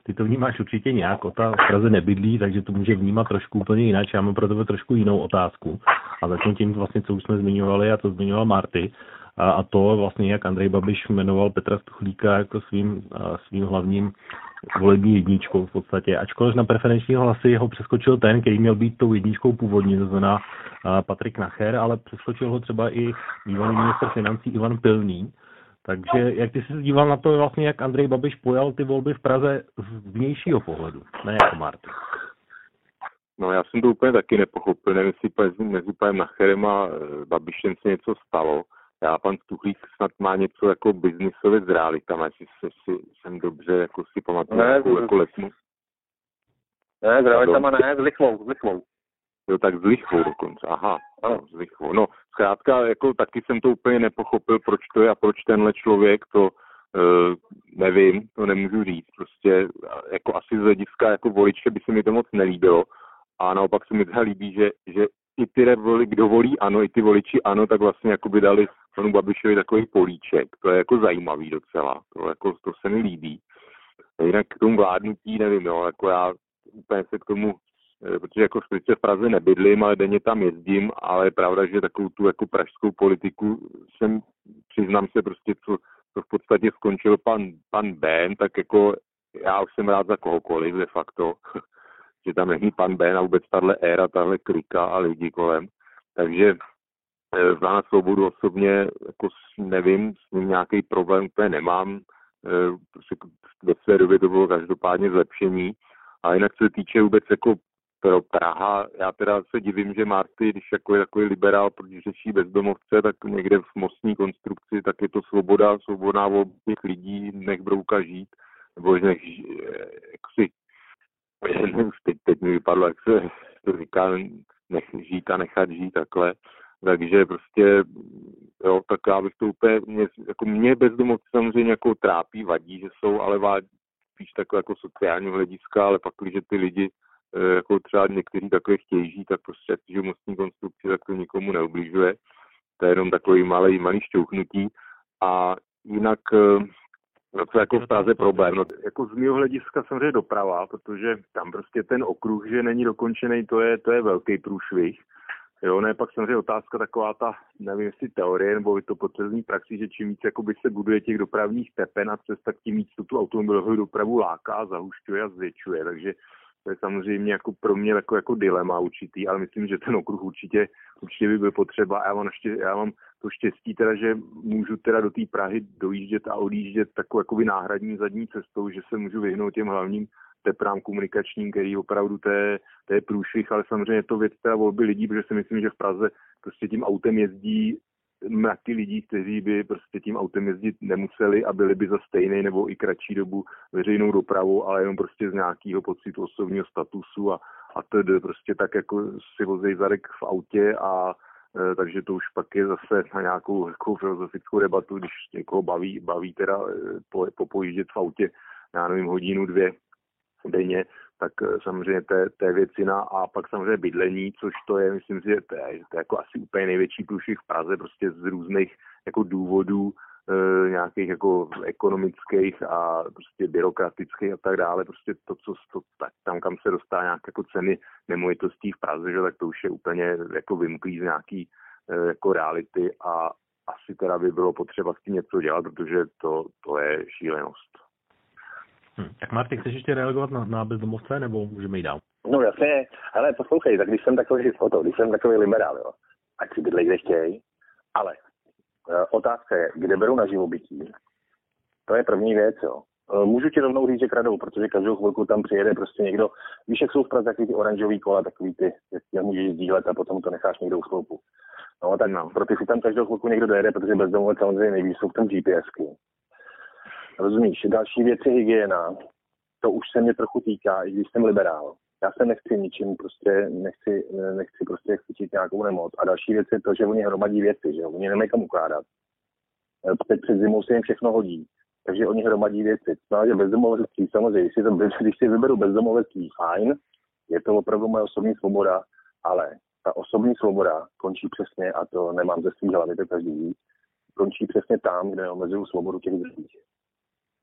Ty to vnímáš určitě nějak, ta v Praze nebydlí, takže to může vnímat trošku úplně jinak. Já mám pro tebe trošku jinou otázku. A začnu tím vlastně, co už jsme zmiňovali a co zmiňoval Marty. A, to vlastně, jak Andrej Babiš jmenoval Petra Stuchlíka jako svým, svým hlavním volební jedničkou v podstatě. Ačkoliv na preferenční hlasy ho přeskočil ten, který měl být tou jedničkou původně, to znamená Patrik Nacher, ale přeskočil ho třeba i bývalý minister financí Ivan Pilný. Takže jak ty jsi díval na to vlastně, jak Andrej Babiš pojal ty volby v Praze z vnějšího pohledu, ne jako Martin?
No já jsem to úplně taky nepochopil, nevím, jestli mezi panem Nacherem a e, Babišem se něco stalo. Já pan Stuchlík snad má něco jako biznisově s realitama, jestli se, si, jsem dobře jako si pamatuju ne, jako, jako letmu.
Ne, s realitama ne, s lichvou, s lichvou.
Jo, tak s lichvou dokonce, aha, ano, s lichvou. No, zkrátka, jako taky jsem to úplně nepochopil, proč to je a proč tenhle člověk to uh, nevím, to nemůžu říct. Prostě jako asi z hlediska jako voliče by se mi to moc nelíbilo. A naopak se mi to líbí, že, že i ty voli, kdo volí ano, i ty voliči ano, tak vlastně jako by dali panu Babišovi takový políček. To je jako zajímavý docela. To, jako, to se mi líbí. Jinak k tomu vládnutí nevím, jo, jako já úplně se k tomu Eh, protože jako v Praze nebydlím, ale denně tam jezdím, ale je pravda, že takovou tu jako pražskou politiku jsem, přiznám se prostě, co, co v podstatě skončil pan, pan Ben, tak jako já už jsem rád za kohokoliv de facto, <laughs> že tam není pan Ben a vůbec tahle éra, tahle klika a lidi kolem. Takže za eh, svobodu osobně jako nevím, s ním nějaký problém úplně nemám. Eh, prostě ve své době to bylo každopádně zlepšení. A jinak se týče vůbec jako pro Praha, já teda se divím, že Marty, když jako je takový liberál, protože řeší bezdomovce, tak někde v mostní konstrukci, tak je to svoboda, svobodná volba těch lidí, nech brouka žít, nebo nech, jak si, teď, teď mi vypadlo, jak se to říká, nech žít a nechat žít takhle. Takže prostě, jo, tak já bych to úplně, mě, jako mě bezdomovci samozřejmě jako trápí, vadí, že jsou, ale vadí spíš takové jako sociální hlediska, ale pak, když ty lidi E, jako třeba někteří takové chtějí žít, tak prostě jak žijou mostní konstrukci, tak to nikomu neubližuje. To je jenom takový malý, malý šťouchnutí. A jinak No to jako v Praze problém. No, jako z mého hlediska samozřejmě doprava, protože tam prostě ten okruh, že není dokončený, to je, to je velký průšvih. Jo, ne, pak samozřejmě otázka taková ta, nevím jestli teorie, nebo je to potvrzení praxi, že čím víc jakoby se buduje těch dopravních tepen a cest, tak tím víc tu, tu automobilovou dopravu láká, zahušťuje a zvětšuje. Takže to je samozřejmě jako pro mě jako, jako dilema určitý, ale myslím, že ten okruh určitě, určitě by byl potřeba. Já mám, ještě, já mám to štěstí teda, že můžu teda do té Prahy dojíždět a odjíždět takovou jakoby náhradní zadní cestou, že se můžu vyhnout těm hlavním teprám komunikačním, který opravdu to je, to je průšvih, ale samozřejmě je to věc teda volby lidí, protože si myslím, že v Praze prostě tím autem jezdí mraky lidí, kteří by prostě tím autem jezdit nemuseli a byli by za stejný nebo i kratší dobu veřejnou dopravou, ale jenom prostě z nějakého pocitu osobního statusu a, a to prostě tak jako si vozej zadek v autě a e, takže to už pak je zase na nějakou jako filozofickou debatu, když někoho baví, baví teda e, po, popojíždět v autě, já nevím, hodinu, dvě denně, tak eh, samozřejmě to to je věcina a pak samozřejmě bydlení, což to je, myslím si, že to je, to je jako asi úplně největší průšvih v Praze, prostě z různých jako důvodů, e, nějakých jako ekonomických a prostě byrokratických a tak dále, prostě to, co to, tak, tam, kam se dostává nějak jako ceny nemovitostí v Praze, že, tak to už je úplně jako vymklý z nějaký e, jako reality a asi teda by bylo potřeba s tím něco dělat, protože to, to je šílenost.
Hm. Tak Marty, chceš ještě reagovat na, na bezdomovce, nebo můžeme jít dál?
No jasně, ale poslouchej, tak když jsem takový foto, když jsem takový liberál, jo, ať si bydlej kde chtějí, ale e, otázka je, kde berou na živobytí, to je první věc, jo. E, můžu ti rovnou říct, že kradou, protože každou chvilku tam přijede prostě někdo, víš, jak jsou v Praze takový ty oranžový kola, takový ty, jak můžeš sdílet a potom to necháš někdo u stoupu. No tak no, pro ty si tam každou chvilku někdo dojede, protože bezdomovec samozřejmě nejvíc jsou v tom GPSky. Rozumíš, další věc je hygiena. To už se mě trochu týká, i když jsem liberál. Já se nechci ničím, prostě nechci, nechci prostě chytit nějakou nemoc. A další věc je to, že oni hromadí věci, že oni nemají kam ukládat. Teď před zimou se jim všechno hodí. Takže oni hromadí věci. No, že bezdomovectví, samozřejmě, když si, to, <laughs> když si vyberu bezdomovectví, fajn, je to opravdu moje osobní svoboda, ale ta osobní svoboda končí přesně, a to nemám ze svých hlavy, to každý ví, končí přesně tam, kde omezuju svobodu těch druhých.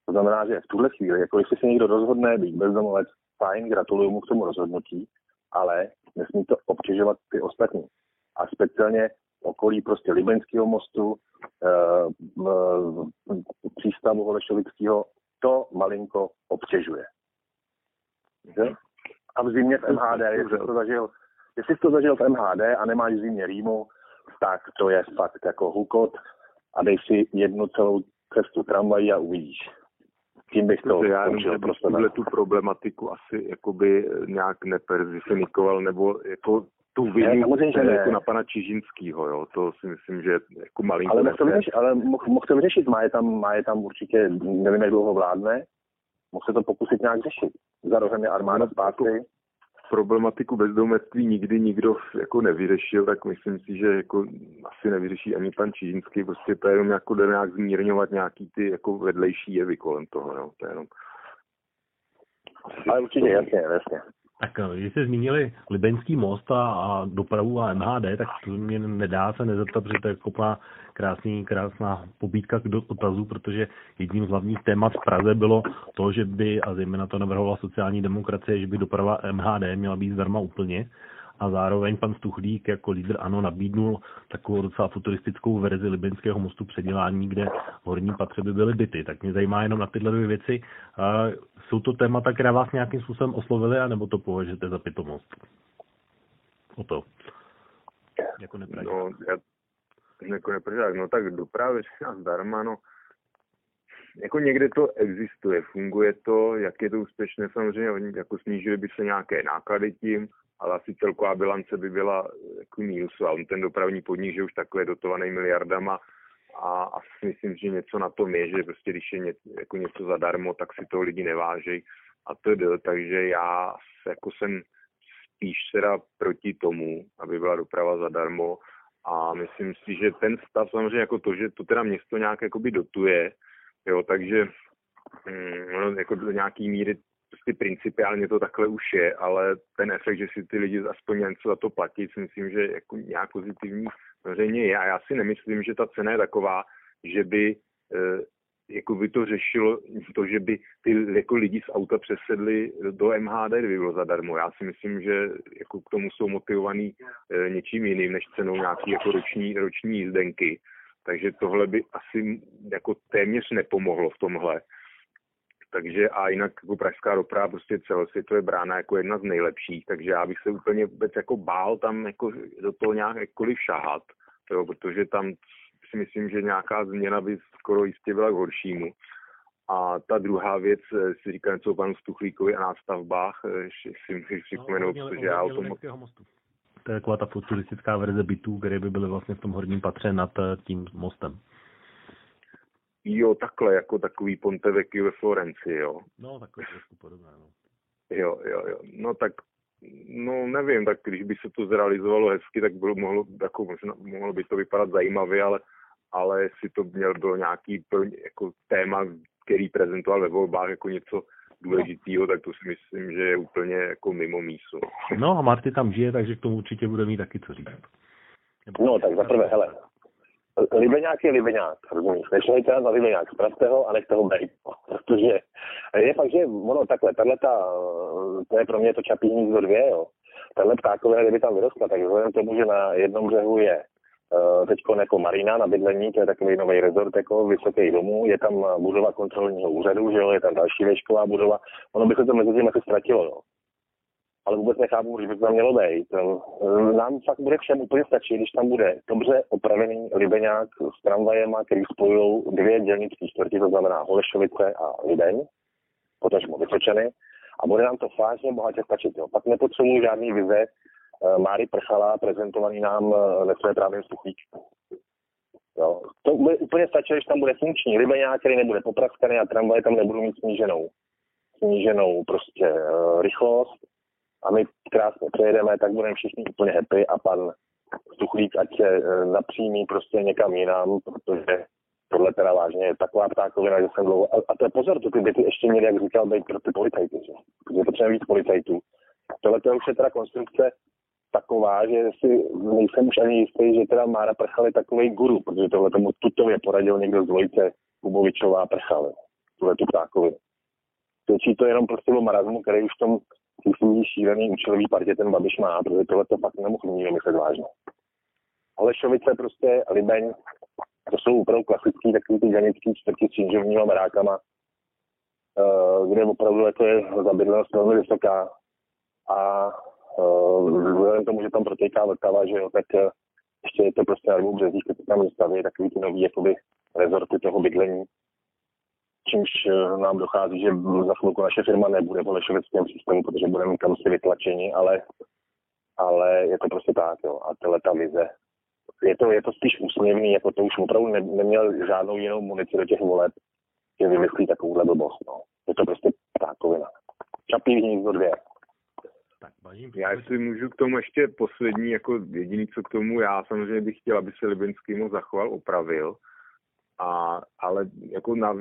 To znamená, že v tuhle chvíli, jako jestli se někdo rozhodne být bezdomovec, fajn, gratuluju mu k tomu rozhodnutí, ale nesmí to obtěžovat ty ostatní. A speciálně okolí prostě Libenského mostu, e, e, přístavu Holešovického, to malinko obtěžuje. A v zimě v MHD, jestli to zažil, jestli to zažil v MHD a nemáš v zimě rýmu, tak to je fakt jako hukot a dej si jednu celou cestu tramvají a uvidíš tím bych to
já jenom prostě tuhle tu problematiku asi jakoby nějak nepersifikoval, nebo jako tu vinu ne, ne. jako na pana Čižinskýho, jo, to si myslím, že jako malinko...
Ale mohl to vyřešit, ale mohl, mohl to vyřešit, má je, tam, má je tam určitě, nevím, jak dlouho vládne, mohl se to pokusit nějak řešit. Za rohem je armáda zpátky
problematiku bezdomovectví nikdy nikdo jako nevyřešil, tak myslím si, že jako asi nevyřeší ani pan Čížinský, prostě to je jenom jako jde nějak zmírňovat nějaký ty jako vedlejší jevy kolem toho, jo. to je jenom...
Ale určitě, jasně, jasně.
Tak eh, když jste zmínili Libeňský most a, a dopravu a MHD, tak to mě nedá se nezeptat, protože to je kopá krásný, krásná pobídka k dotazu, protože jedním z hlavních témat v Praze bylo to, že by, a zejména to navrhovala sociální demokracie, že by doprava MHD měla být zdarma úplně a zároveň pan Stuchlík jako lídr ANO nabídnul takovou docela futuristickou verzi Libenského mostu předělání, kde horní patře by byly byty. Tak mě zajímá jenom na tyhle dvě věci. Jsou to témata, které vás nějakým způsobem oslovily, anebo to považujete za pitomost? O to.
Jako No, já, jako nepražák, no tak dopravy zdarma, no jako někde to existuje, funguje to, jak je to úspěšné, samozřejmě oni jako snížili by se nějaké náklady tím, ale asi celková bilance by byla jako mínusu. A on ten dopravní podnik, že už takhle je dotovaný miliardama a asi myslím, že něco na tom je, že prostě když je něco, jako něco zadarmo, tak si to lidi nevážejí a to jde. Takže já jako jsem spíš teda proti tomu, aby byla doprava zadarmo a myslím si, že ten stav samozřejmě jako to, že to teda město nějak jakoby dotuje, jo, takže mm, jako do nějaký míry prostě principiálně to takhle už je, ale ten efekt, že si ty lidi aspoň něco za to platí, si myslím, že jako nějak pozitivní samozřejmě je. A já si nemyslím, že ta cena je taková, že by eh, jako by to řešilo to, že by ty jako lidi z auta přesedli do MHD, kdyby bylo zadarmo. Já si myslím, že jako k tomu jsou motivovaný e, něčím jiným, než cenou nějaký jako roční, roční jízdenky. Takže tohle by asi jako téměř nepomohlo v tomhle. Takže a jinak jako pražská doprava prostě celosvětově brána jako jedna z nejlepších, takže já bych se úplně vůbec jako bál tam jako do toho nějak jakkoliv šahat, jo, protože tam si myslím, že nějaká změna by skoro jistě byla k horšímu. A ta druhá věc, eh, si říká něco o panu Stuchlíkovi a nástavbách, eh, si můžu připomenout, no, protože já o tom...
To je taková ta futuristická verze bytů, které by byly vlastně v tom horním patře nad eh, tím mostem.
Jo, takhle, jako takový Ponte Vecchio ve Florenci, jo.
No, takové trošku podobné, no.
Jo, jo, jo. No tak, no nevím, tak když by se to zrealizovalo hezky, tak bylo, mohlo, jako, možná, mohlo by to vypadat zajímavě, ale, ale jestli to měl bylo nějaký jako téma, který prezentoval ve volbách jako něco důležitého, tak to si myslím, že je úplně jako mimo mísu.
No a Marty tam žije, takže k tomu určitě bude mít taky co říct.
No tak zaprvé, hele, Libeňák je Libeňák, rozumíš? Nešlejte na Libeňák, zpravte ho a nechte ho být. <laughs> Protože je fakt, že ono takhle, tahle to je pro mě to čapí hnízdo dvě, jo. Tahle ptákové, kdyby tam vyrostla, tak vzhledem tomu, že na jednom břehu je uh, teď jako Marina na bydlení, to je takový nový rezort jako vysoký domů, je tam budova kontrolního úřadu, že jo, je tam další věšková budova, ono by se to mezi tím asi ztratilo, jo. Ale vůbec nechápu, že by to tam mělo být. Nám fakt bude všem úplně stačit, když tam bude dobře opravený Libeňák s tramvajema, který spojují dvě dělnické čtvrti, to znamená Holešovice a Libeň, potažmo Vysočany, a bude nám to fážně bohatě stačit. Jo. Pak nepotřebuji žádný vize uh, Máry Prchala, prezentovaný nám ve právě suchlík. Jo. To bude úplně stačí, když tam bude funkční Libeňák, který nebude popraskaný a tramvaj tam nebudou mít sníženou, sníženou prostě uh, rychlost a my krásně přejedeme, tak budeme všichni úplně happy a pan Stuchlík, ať se napřímí prostě někam jinam, protože tohle teda vážně je taková ptákovina, že jsem dlouho... A, a to je pozor, to ty byty ještě měly, jak říkal, být pro ty policajty, že? Protože potřebujeme víc policajtů. Tohle to už je teda konstrukce taková, že si nejsem už ani jistý, že teda Mára Prchal je takový guru, protože tohle tomu tutově poradil někdo z dvojice Kubovičová Prchal, tuhle tu ptákovinu. Svědčí to jenom prostě o marazmu, který už v tom svůj šílený účelový partě ten Babiš má, protože tohle to fakt nemohl nikdo myslet vážně. Holešovice prostě, Libeň, to jsou opravdu klasický takový ty ženický čtvrti s činžovníma merákama, uh, kde opravdu jako je zabydlenost velmi vysoká a uh, vzhledem tomu, že tam protéká Vltava, že jo, tak uh, ještě je to prostě na dvou březích, když tam staví takový ty nový jakoby rezorty toho bydlení, čímž nám dochází, že za chvilku naše firma nebude v Lešovickém systému, protože budeme kam si vytlačeni, ale, ale je to prostě tak, jo. A tahle ta vize je to, je to spíš úsměvný, jako to už opravdu ne, neměl žádnou jinou munici do těch voleb, že vymyslí takovouhle blbost. No. Je to prostě ptákovina. Čapí hnízdo dvě.
Tak, já jestli můžu k tomu ještě poslední, jako jediný, co k tomu, já samozřejmě bych chtěl, aby se Libinský mu zachoval, opravil, a, ale jako, na,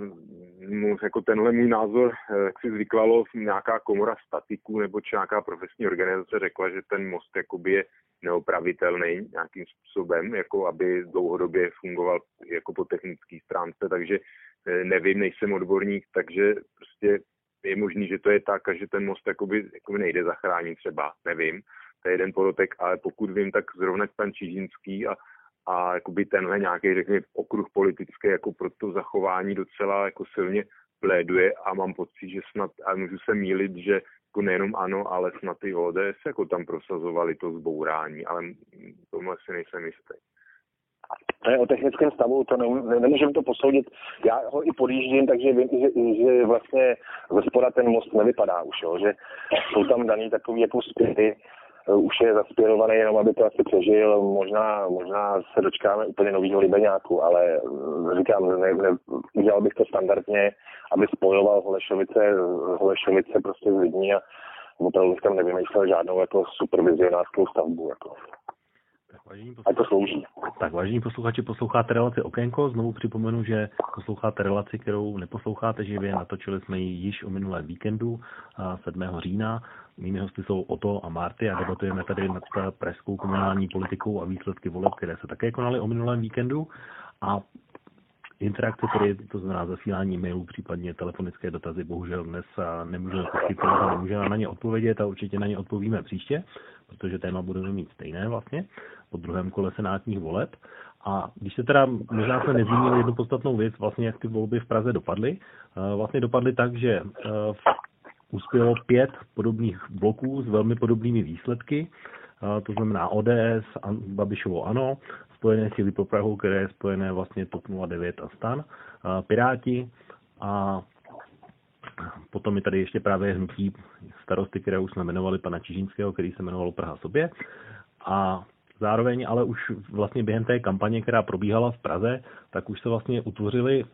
jako tenhle můj názor, jak si zvykvalo, nějaká komora statiků nebo či nějaká profesní organizace řekla, že ten most jakoby je neopravitelný nějakým způsobem, jako aby dlouhodobě fungoval jako po technické stránce, takže eh, nevím, nejsem odborník, takže prostě je možný, že to je tak a že ten most jakoby, jakoby nejde zachránit třeba, nevím. To je jeden podotek, ale pokud vím, tak zrovna pan Čižinský a, a jakoby tenhle nějaký, řekněme, okruh politický jako pro to zachování docela jako silně pléduje a mám pocit, že snad, a můžu se mílit, že jako nejenom ano, ale snad i ODS jako tam prosazovali to zbourání, ale tomu asi nejsem jistý.
To je o technickém stavu, to ne, nemůžeme to posoudit. Já ho i podjíždím, takže vím, že, že vlastně ze spoda ten most nevypadá už, jo, že jsou tam daný takový jako zpěty, Eh, už je zaspěrovaný jenom, aby to asi přežil. Možná, možná se dočkáme úplně nového Libeňáku, ale eh, říkám, ne, ne, udělal bych to standardně, aby spojoval Holešovice, Holešovice prostě s lidmi a opravdu tam nevymýšlel žádnou jako supervizionářskou stavbu. Jako. Vážení posluchači, to slouží.
Tak vážení posluchači, posloucháte relaci Okénko. Znovu připomenu, že posloucháte relaci, kterou neposloucháte živě. Natočili jsme ji již o minulém víkendu 7. října. Mými hosty jsou Oto a Marty a debatujeme tady nad pražskou komunální politikou a výsledky voleb, které se také konaly o minulém víkendu. A interakce, tedy to znamená zasílání mailů, případně telefonické dotazy, bohužel dnes nemůžeme poskytnout a nemůžeme na ně odpovědět a určitě na ně odpovíme příště, protože téma budeme mít stejné vlastně po druhém kole senátních voleb. A když se teda, možná jsme nezmínili jednu podstatnou věc, vlastně jak ty volby v Praze dopadly. Vlastně dopadly tak, že uspělo pět podobných bloků s velmi podobnými výsledky, to znamená ODS, Babišovo ANO, spojené síly pro Prahu, které je spojené vlastně TOP 09 a STAN, Piráti a potom je tady ještě právě hnutí starosty, které už jsme jmenovali pana Čižínského, který se jmenoval Praha sobě. A zároveň ale už vlastně během té kampaně, která probíhala v Praze, tak už se vlastně utvořily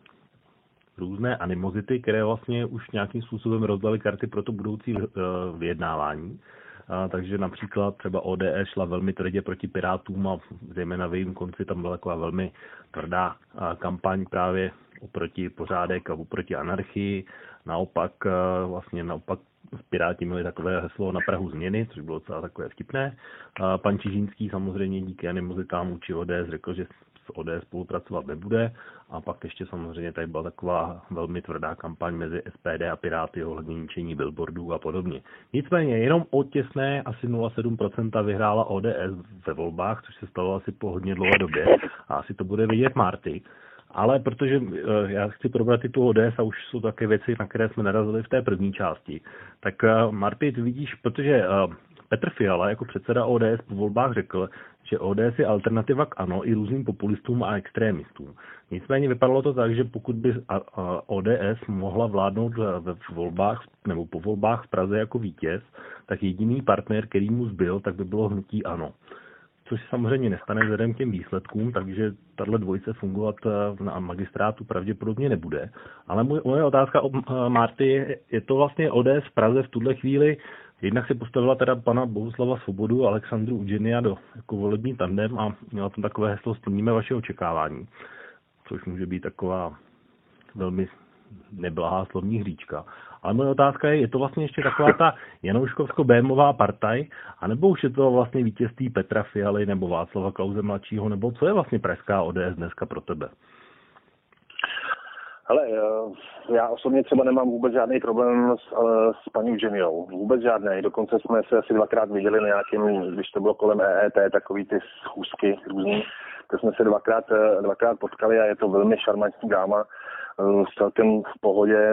různé animozity, které vlastně už nějakým způsobem rozdaly karty pro to budoucí eh, vyjednávání. A, takže například třeba ODS šla velmi tvrdě proti Pirátům a zejména v jejím konci tam byla taková velmi tvrdá kampaň právě oproti pořádek a oproti anarchii. Naopak vlastně naopak Piráti měli takové heslo na Prahu změny, což bylo docela takové vtipné. Pan Čižínský samozřejmě díky animozitám uči ODS řekl, že ODS spolupracovat nebude. A pak ještě samozřejmě tady byla taková velmi tvrdá kampaň mezi SPD a Piráty ohledně ničení billboardů a podobně. Nicméně jenom o těsné asi 0,7% vyhrála ODS ve volbách, což se stalo asi po hodně dlouhé době. A asi to bude vidět Marty. Ale protože eh, já chci probrat i tu ODS a už jsou také věci, na které jsme narazili v té první části, tak eh, Marty, ty vidíš, protože eh, Petr Fiala jako předseda ODS po volbách řekl, že ODS je alternativa k ANO i různým populistům a extrémistům. Nicméně vypadalo to tak, že pokud by ODS mohla vládnout ve volbách nebo po volbách v Praze jako vítěz, tak jediný partner, který mu zbyl, tak by bylo hnutí ANO což samozřejmě nestane vzhledem k těm výsledkům, takže tahle dvojice fungovat eh, na magistrátu pravděpodobně nebude. Ale moje, otázka o eh, Marty je, je to vlastně ODS v Praze v tuhle chvíli Jednak si postavila teda pana Bohuslava Svobodu a Alexandru Udženia do jako volební tandem a měla tam takové heslo splníme vaše očekávání, což může být taková velmi neblahá slovní hříčka. Ale moje otázka je, je to vlastně ještě taková ta Janouškovsko-Bémová partaj, anebo už je to vlastně vítězství Petra Fialy nebo Václava Klauze mladšího, nebo co je vlastně pražská ODS dneska pro tebe?
Ale eh, já osobně třeba nemám vůbec žádný problém s, eh, s paní Geniou. Vůbec žádný. Dokonce jsme se asi dvakrát viděli na nějakém, když to bylo kolem EET, takový ty schůzky různý, to jsme se dvakrát, eh, dvakrát potkali a je to velmi šarmantní dáma celkem v pohodě,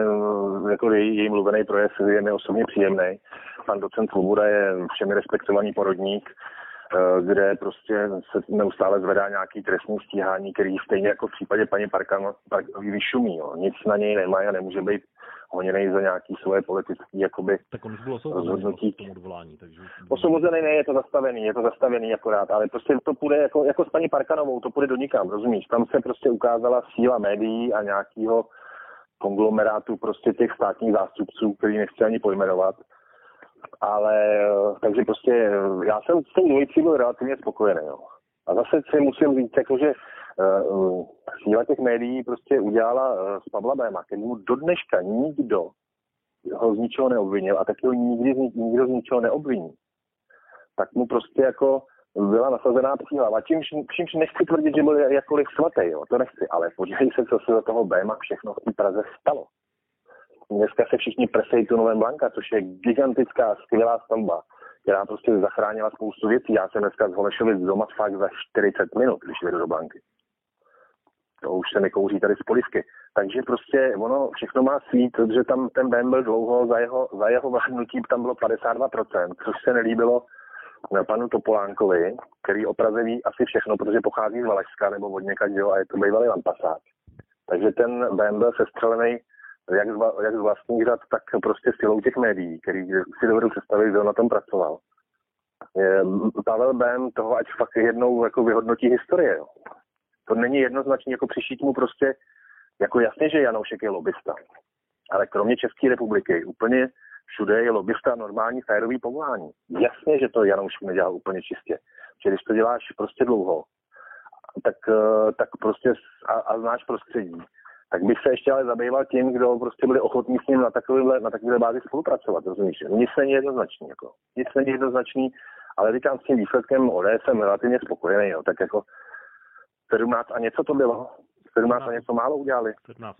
jako její, její mluvený projev je mi osobně příjemný. Pan docent Svoboda je všemi respektovaný porodník, kde prostě se neustále zvedá nějaký trestní stíhání, který stejně jako v případě paní Parkan vyšumí. Jo. Nic na něj nemá a nemůže být honěný za nějaký svoje politické jakoby
tak on už byl rozhodnutí. Odvolání, takže...
Osvobozený ne, je to zastavený, je to zastavený akorát, ale prostě to půjde jako, jako s paní Parkanovou, to půjde do nikam, rozumíš? Tam se prostě ukázala síla médií a nějakého konglomerátu prostě těch státních zástupců, který nechci ani pojmenovat ale takže prostě já jsem s tou dvojicí byl relativně spokojený. Jo. A zase si musím říct, jako, že uh, síla těch médií prostě udělala uh, z Pavla Béma, který mu do dneška nikdo ho z ničeho neobvinil a taky ho nikdy nikdo z ničeho neobviní, tak mu prostě jako byla nasazená příhlava. Čímž, čímž nechci tvrdit, že byl jakkoliv svatý, jo, to nechci, ale podívej se, co se do toho Béma všechno v Praze stalo. Dneska se všichni presejí tunelem Blanka, což je gigantická, skvělá stavba, která prostě zachránila spoustu věcí. Já jsem dneska z Holešovic doma fakt za 40 minut, když jdu do banky. To už se nekouří tady z polivky. Takže prostě ono všechno má svít, protože tam ten Ben byl dlouho, za jeho, za jeho vládnutí tam bylo 52%, což se nelíbilo panu Topolánkovi, který o Praze ví asi všechno, protože pochází z Valašska nebo od někať, jo, a je to bývalý lampasák. Takže ten byl sestřelený jak z, jak z vlastních řad, tak prostě silou těch médií, který si dovedu představit, kdo na tom pracoval. Je, Pavel Ben toho ať fakt jednou jako vyhodnotí historie. Jo. To není jednoznačně jako přišít mu prostě, jako jasně, že Janoušek je lobista, ale kromě České republiky úplně všude je lobista normální férový povolání. Jasně, že to Janoušek nedělá úplně čistě. Že když to děláš prostě dlouho, tak, eh, tak prostě a, a znáš prostředí, tak bych se ještě ale zabýval tím, kdo prostě byli ochotní s ním na takovéhle, na takovéhle bázi spolupracovat, rozumíš? Nic není jednoznačný, jako. Nic není jednoznačný, ale říkám s tím výsledkem ODS jsem relativně spokojený, jo. tak jako 17 a něco to bylo, 17 a něco málo udělali.
17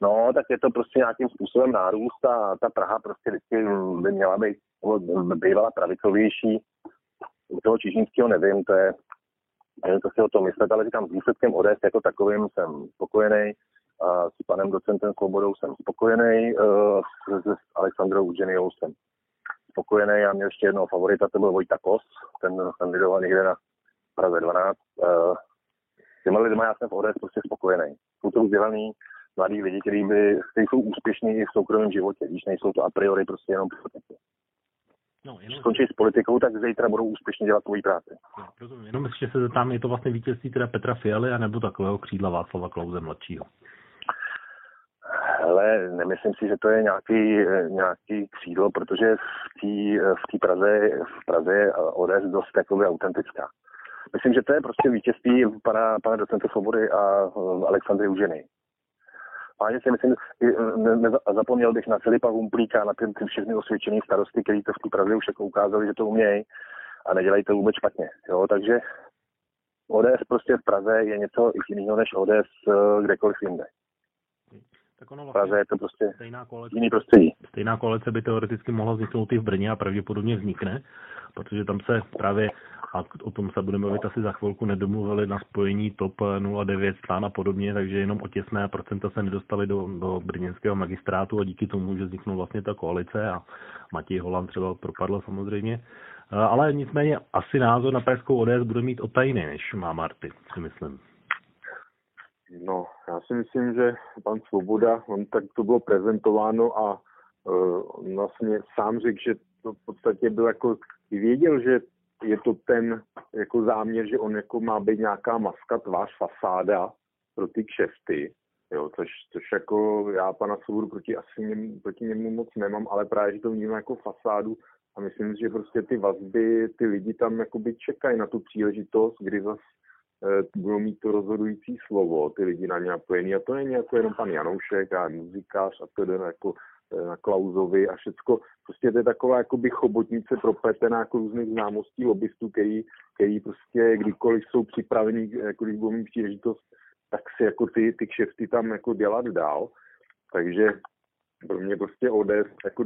No, tak je to prostě nějakým způsobem nárůst a ta Praha prostě vždycky by měla být, bývala pravicovější. U toho Čižínského nevím, to je, nevím, co si o tom myslet, ale říkám, s výsledkem ODS jako takovým jsem spokojený s panem docentem Svobodou jsem spokojený, uh, s, s Alexandrou Uženiou jsem spokojený. Já měl ještě jednoho favorita, to byl Vojta Kos, ten kandidoval někde na Praze 12. Uh, s těma lidma já jsem v ODS prostě spokojený. Jsou to vzdělaný mladí lidi, kteří, jsou úspěšní i v soukromém životě, když nejsou to a priori prostě jenom politici. No, jenom... Skončí s politikou, tak zítra budou úspěšně dělat svoji práci.
No, rozumím. Jenom ještě se tam je to vlastně vítězství teda Petra Fialy, anebo takového křídla Václava Klauze mladšího?
Ale nemyslím si, že to je nějaký, nějaký křídlo, protože v té v Praze, v Praze je ODS dost jakoby autentická. Myslím, že to je prostě vítězství pana, pana docenta Svobody a Alexandry Uženy. Páně si myslím, ne, ne, zapomněl bych na Filipa Humplíka, na ty, ty všechny osvědčený starosty, kteří to v té Praze už jako ukázali, že to umějí a nedělají to vůbec špatně. Jo? Takže ODS prostě v Praze je něco jiného než ODS eh, kdekoliv jinde.
Tak ono
V Praze
vlastně
je to prostě
stejná koalice,
jiný prostředí.
stejná koalice by teoreticky mohla vzniknout i v Brně a pravděpodobně vznikne, protože tam se právě, a o tom se budeme mluvit asi za chvilku, nedomluvili na spojení TOP 09 stran a podobně, takže jenom o těsné procenta se nedostali do, do brněnského magistrátu a díky tomu, že vzniknul vlastně ta koalice a Matěj Holand třeba propadl samozřejmě. Eh, Ale nicméně asi názor na pražskou ODS bude mít otajný, než má Marty, si myslím.
No, já si myslím, že pan Svoboda, on tak to bylo prezentováno a uh, vlastně sám řekl, že to v podstatě byl jako, věděl, že je to ten jako záměr, že on jako má být nějaká maska, tvář, fasáda pro ty kšefty, jo, což, což jako já pana Svobodu proti, asi něm, proti němu moc nemám, ale právě, že to vnímám jako fasádu a myslím že prostě ty vazby, ty lidi tam jakoby čekají na tu příležitost, kdy zas eh, budou mít to rozhodující slovo, ty lidi na ně napojený. A to není jako jenom pan Janoušek a muzikář a to jako eh, na Klauzovi a všecko. Prostě to je taková jakoby chobotnice propletená jako různých známostí lobbystů, který, který prostě kdykoliv jsou připraveni, jako když budou mít příležitost, tak si jako ty, ty kšefty tam jako dělat dál. Takže pro mě prostě ODS, jako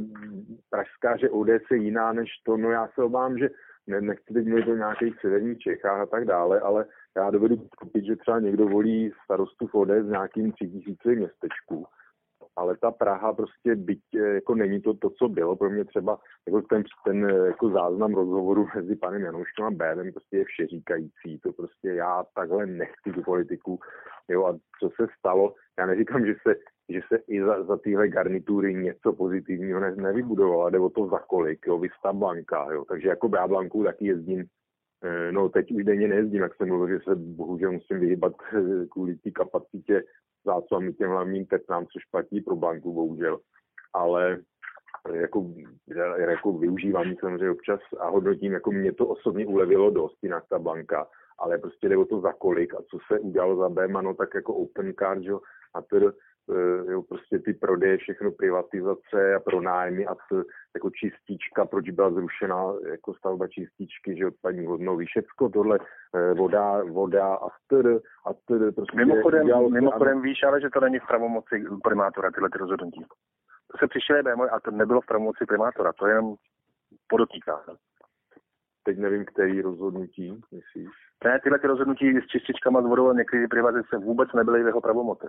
pražská, že ODS je jiná než to, no já se obávám, že ne, nechci teď mluvit o nějakých severních Čechách a tak dále, ale já dovedu pochopit, že třeba někdo volí starostu v ODS v nějakým třítisícovým městečku, ale ta Praha prostě byť eh, jako není to, to co bylo. Pro mě třeba jako ten, ten eh, jako záznam rozhovoru <laughs> mezi panem Janouškem a Bérem prostě je všeříkající. To prostě já takhle nechci tu politiku. Jo, a co se stalo, já neříkám, že se, že se i za, za tyhle garnitury něco pozitivního ne, nevybudovalo, jde o to za kolik, jo, vysta Blanka, jo. Takže jako já Blanku taky jezdím No teď už denně nejezdím, jak jsem mluvil, že se bohužel musím vyhybat eh, <laughs> kvůli té kapacitě zácvami těm hlavním tetnám, což platí pro banku bohužel. Ale eh, jako, jako využívám samozřejmě občas a hodnotím, jako mě to osobně ulevilo dost, jinak ta banka, ale prostě jde o to za kolik a co se udělalo za BMA, no tak jako open card, jo, a eh, jo, prostě ty prodeje, všechno privatizace a pronájmy a to, jako čistička, proč byla zrušena jako stavba čističky, že odpadní hodnový, všecko tohle, eh, voda, voda a tr, a tr, prostě
Mimochodem,
udělal-
mimochodem víš, ale že to není v pravomoci primátora, tyhle ty rozhodnutí. To se přišel BMW a to nebylo v pravomoci primátora, to jenom podotýká.
teď nevím, který rozhodnutí, myslíš?
Ne, tyhle ty rozhodnutí s čističkama, s vodou a některé privatizace vůbec nebyly v jeho pravomoci.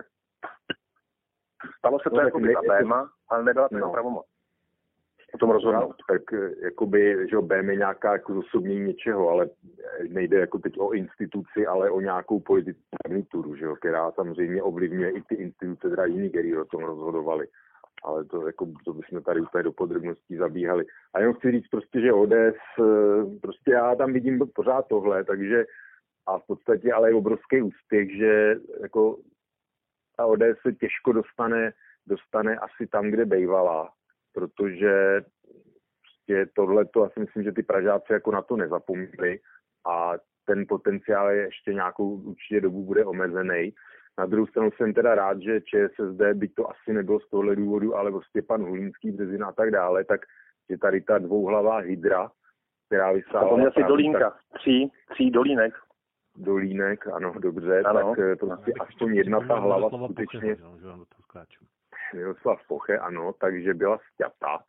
Stalo se to
No,
jako
tak
by za BMA, ale nebyla to
No.
pravomoc. O tom rozhodnout.
Tak eh, jakoby, že jo, BM je nějaká jako zosobnění něčeho, ale eh, nejde jako teď o instituci, ale o nějakou politickou garnituru, že jo, která samozřejmě ovlivňuje i ty instituce, teda jiný, který o tom rozhodovali. Ale to, jako, to bychom tady úplně do podrobností zabíhali. A jenom chci říct prostě, že ODS, eh, prostě já tam vidím pořád tohle, takže a v podstatě ale je obrovský úspěch, že jako ta ODS se těžko dostane, dostane asi tam, kde bejvala, protože prostě tohle to, já si myslím, že ty Pražáci jako na to nezapomněli a ten potenciál je ještě nějakou určitě dobu bude omezený. Na druhou stranu jsem teda rád, že ČSSD, byť to asi nebylo z tohle důvodu, ale prostě pan Hulínský, Březina a tak dále, tak že tady ta dvouhlavá hydra, která vysávala...
Zapomněl si
právě
Dolínka. Tří, tří Dolínek.
Dolínek, ano, dobře,
Ano.
tak eh, prostě aspoň jedna ta hlava skutečně...
Do.
Miroslav Poche, ano, takže byla sťata,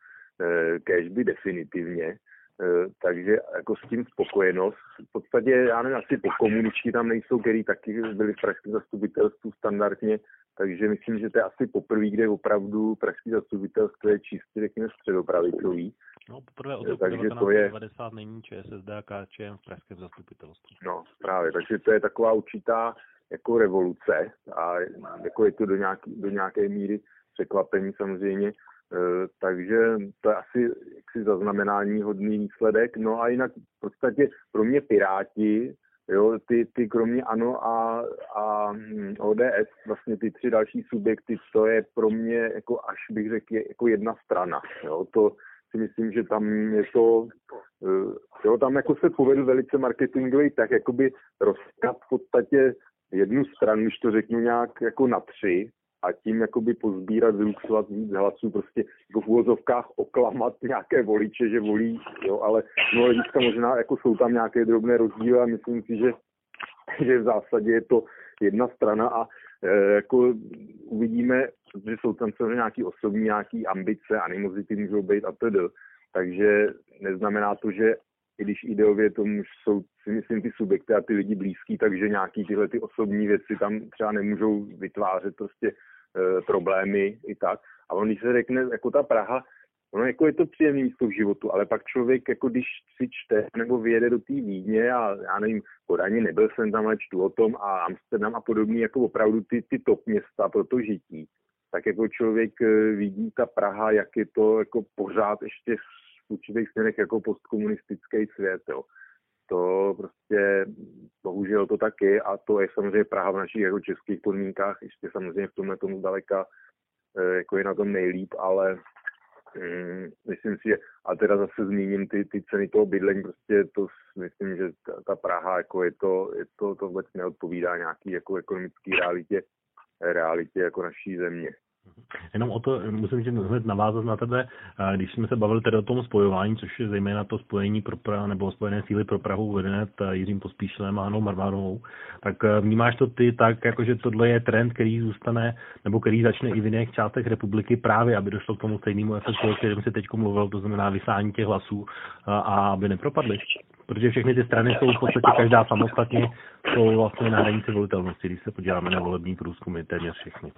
eh, kéž by definitivně, eh, takže jako s tím spokojenost. V podstatě, já nevím, asi po komuničky tam nejsou, který taky byli v pražském zastupitelstvu standardně, takže myslím, že to je asi poprvé, kde opravdu pražský zastupitelstvo je čistě, řekněme, středopravicový.
No, poprvé od roku
takže to je-
1990 není ČSSD a KČM v pražském zastupitelstvu.
No, právě, takže to je taková určitá jako revoluce a jako je to do, nějaký, do nějaké míry překvapení samozřejmě, e, takže to je asi jaksi zaznamenání hodný výsledek. No a jinak v podstatě pro mě Piráti, jo, ty, ty kromě ANO a, a hm, ODS, vlastně ty tři další subjekty, to je pro mě jako až bych řekl je jako jedna strana. Jo, to si myslím, že tam je to, eh, jo, tam jako se povedl velice marketingový tak, jakoby rozkat v podstatě jednu stranu, když to řeknu nějak jako na tři, a tím jakoby pozbírat, zluxovat víc hlasů, prostě jako v úvozovkách oklamat nějaké voliče, že volí, jo, ale no hlediska možná jako jsou tam nějaké drobné rozdíly a myslím si, že že v zásadě je to jedna strana a e, jako uvidíme, že jsou tam samozřejmě nějaký osobní, nějaký ambice, animozity můžou být a tedy. Takže neznamená to, že i když ideově tomu jsou si myslím ty subjekty a ty lidi blízký, takže nějaký tyhle ty osobní věci tam třeba nemůžou vytvářet prostě e, problémy i tak. A on, když se řekne, jako ta Praha, ono jako je to příjemné místo v životu, ale pak člověk, jako když si čte nebo vyjede do té Vídně a já nevím, Kodaně nebyl jsem tam, ale čtu o tom a Amsterdam a podobný, jako opravdu ty, ty top města pro to žití, tak jako člověk e, vidí ta Praha, jak je to jako pořád ještě v určitých směrech jako postkomunistický svět, jo. To prostě, bohužel to taky a to je samozřejmě Praha v našich jako českých podmínkách, ještě samozřejmě v tomhle tomu daleka e, jako je na tom nejlíp, ale mm, myslím si, že, a teda zase zmíním ty, ty ceny toho bydlení, prostě to myslím, že ta, ta Praha, jako je to, je to, to vůbec neodpovídá nějaký jako ekonomický realitě, realitě jako naší země.
Jenom o to musím že hned navázat na tebe, když jsme se bavili tedy o tom spojování, což je zejména to spojení pro Prahu, nebo spojené síly pro Prahu vedené Jiřím Pospíšilem a Hanou Marvánovou, tak eh, vnímáš to ty tak, jako že tohle je trend, který zůstane, nebo který začne i v jiných částech republiky právě, aby došlo k tomu stejnému efektu, o kterém si teď mluvil, to znamená vysání těch hlasů a aby nepropadly. Protože všechny ty strany jsou v podstatě každá samostatně, jsou vlastně na hranici volitelnosti, když se podíváme na volební průzkumy, téměř všechny.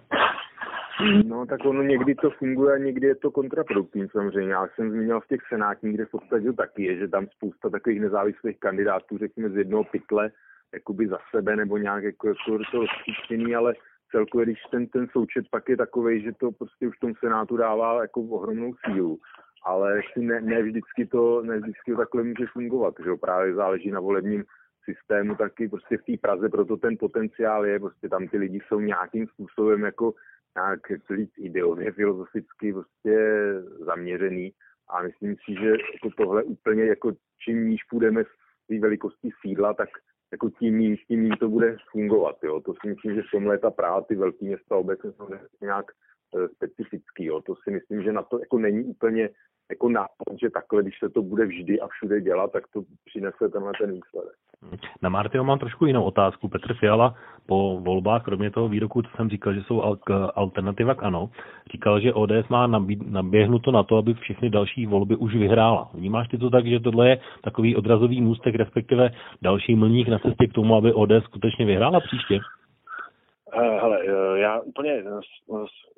No, tak ono někdy to funguje a někdy je to kontraproduktivní samozřejmě. Já jsem zmínil v těch senátních, kde v podstatě taky je, že tam spousta takových nezávislých kandidátů, řekněme z jednoho pytle, jakoby za sebe nebo nějak jako, jako to rozpříčtěný, ale celkově, když ten, ten součet pak je takový, že to prostě už v tom senátu dává jako ohromnou sílu. Ale ne, ne, vždycky to, ne vždycky to takhle může fungovat, že právě záleží na volebním systému taky prostě v té Praze, proto ten potenciál je, prostě tam ty lidi jsou nějakým způsobem jako nějak říct ideově, filozoficky prostě zaměřený a myslím si, že jako tohle úplně jako čím níž půjdeme z té velikosti sídla, tak jako tím méně, tím méně to bude fungovat. Jo. To si myslím, že v tomhle ta Praha, ty velké města obecně jsou nějak e, specifický. Jo. To si myslím, že na to jako není úplně jako nápad, že takhle, když se to bude vždy a všude dělat, tak to přinese tenhle ten výsledek.
Na Martyho mám trošku jinou otázku. Petr Fiala po volbách, kromě toho výroku, co jsem říkal, že jsou alternativa k ano, říkal, že ODS má naběhnuto na to, aby všechny další volby už vyhrála. Vnímáš ty to tak, že tohle je takový odrazový můstek, respektive další mlník na cestě k tomu, aby ODS skutečně vyhrála příště?
Eh, hele, eh, já úplně,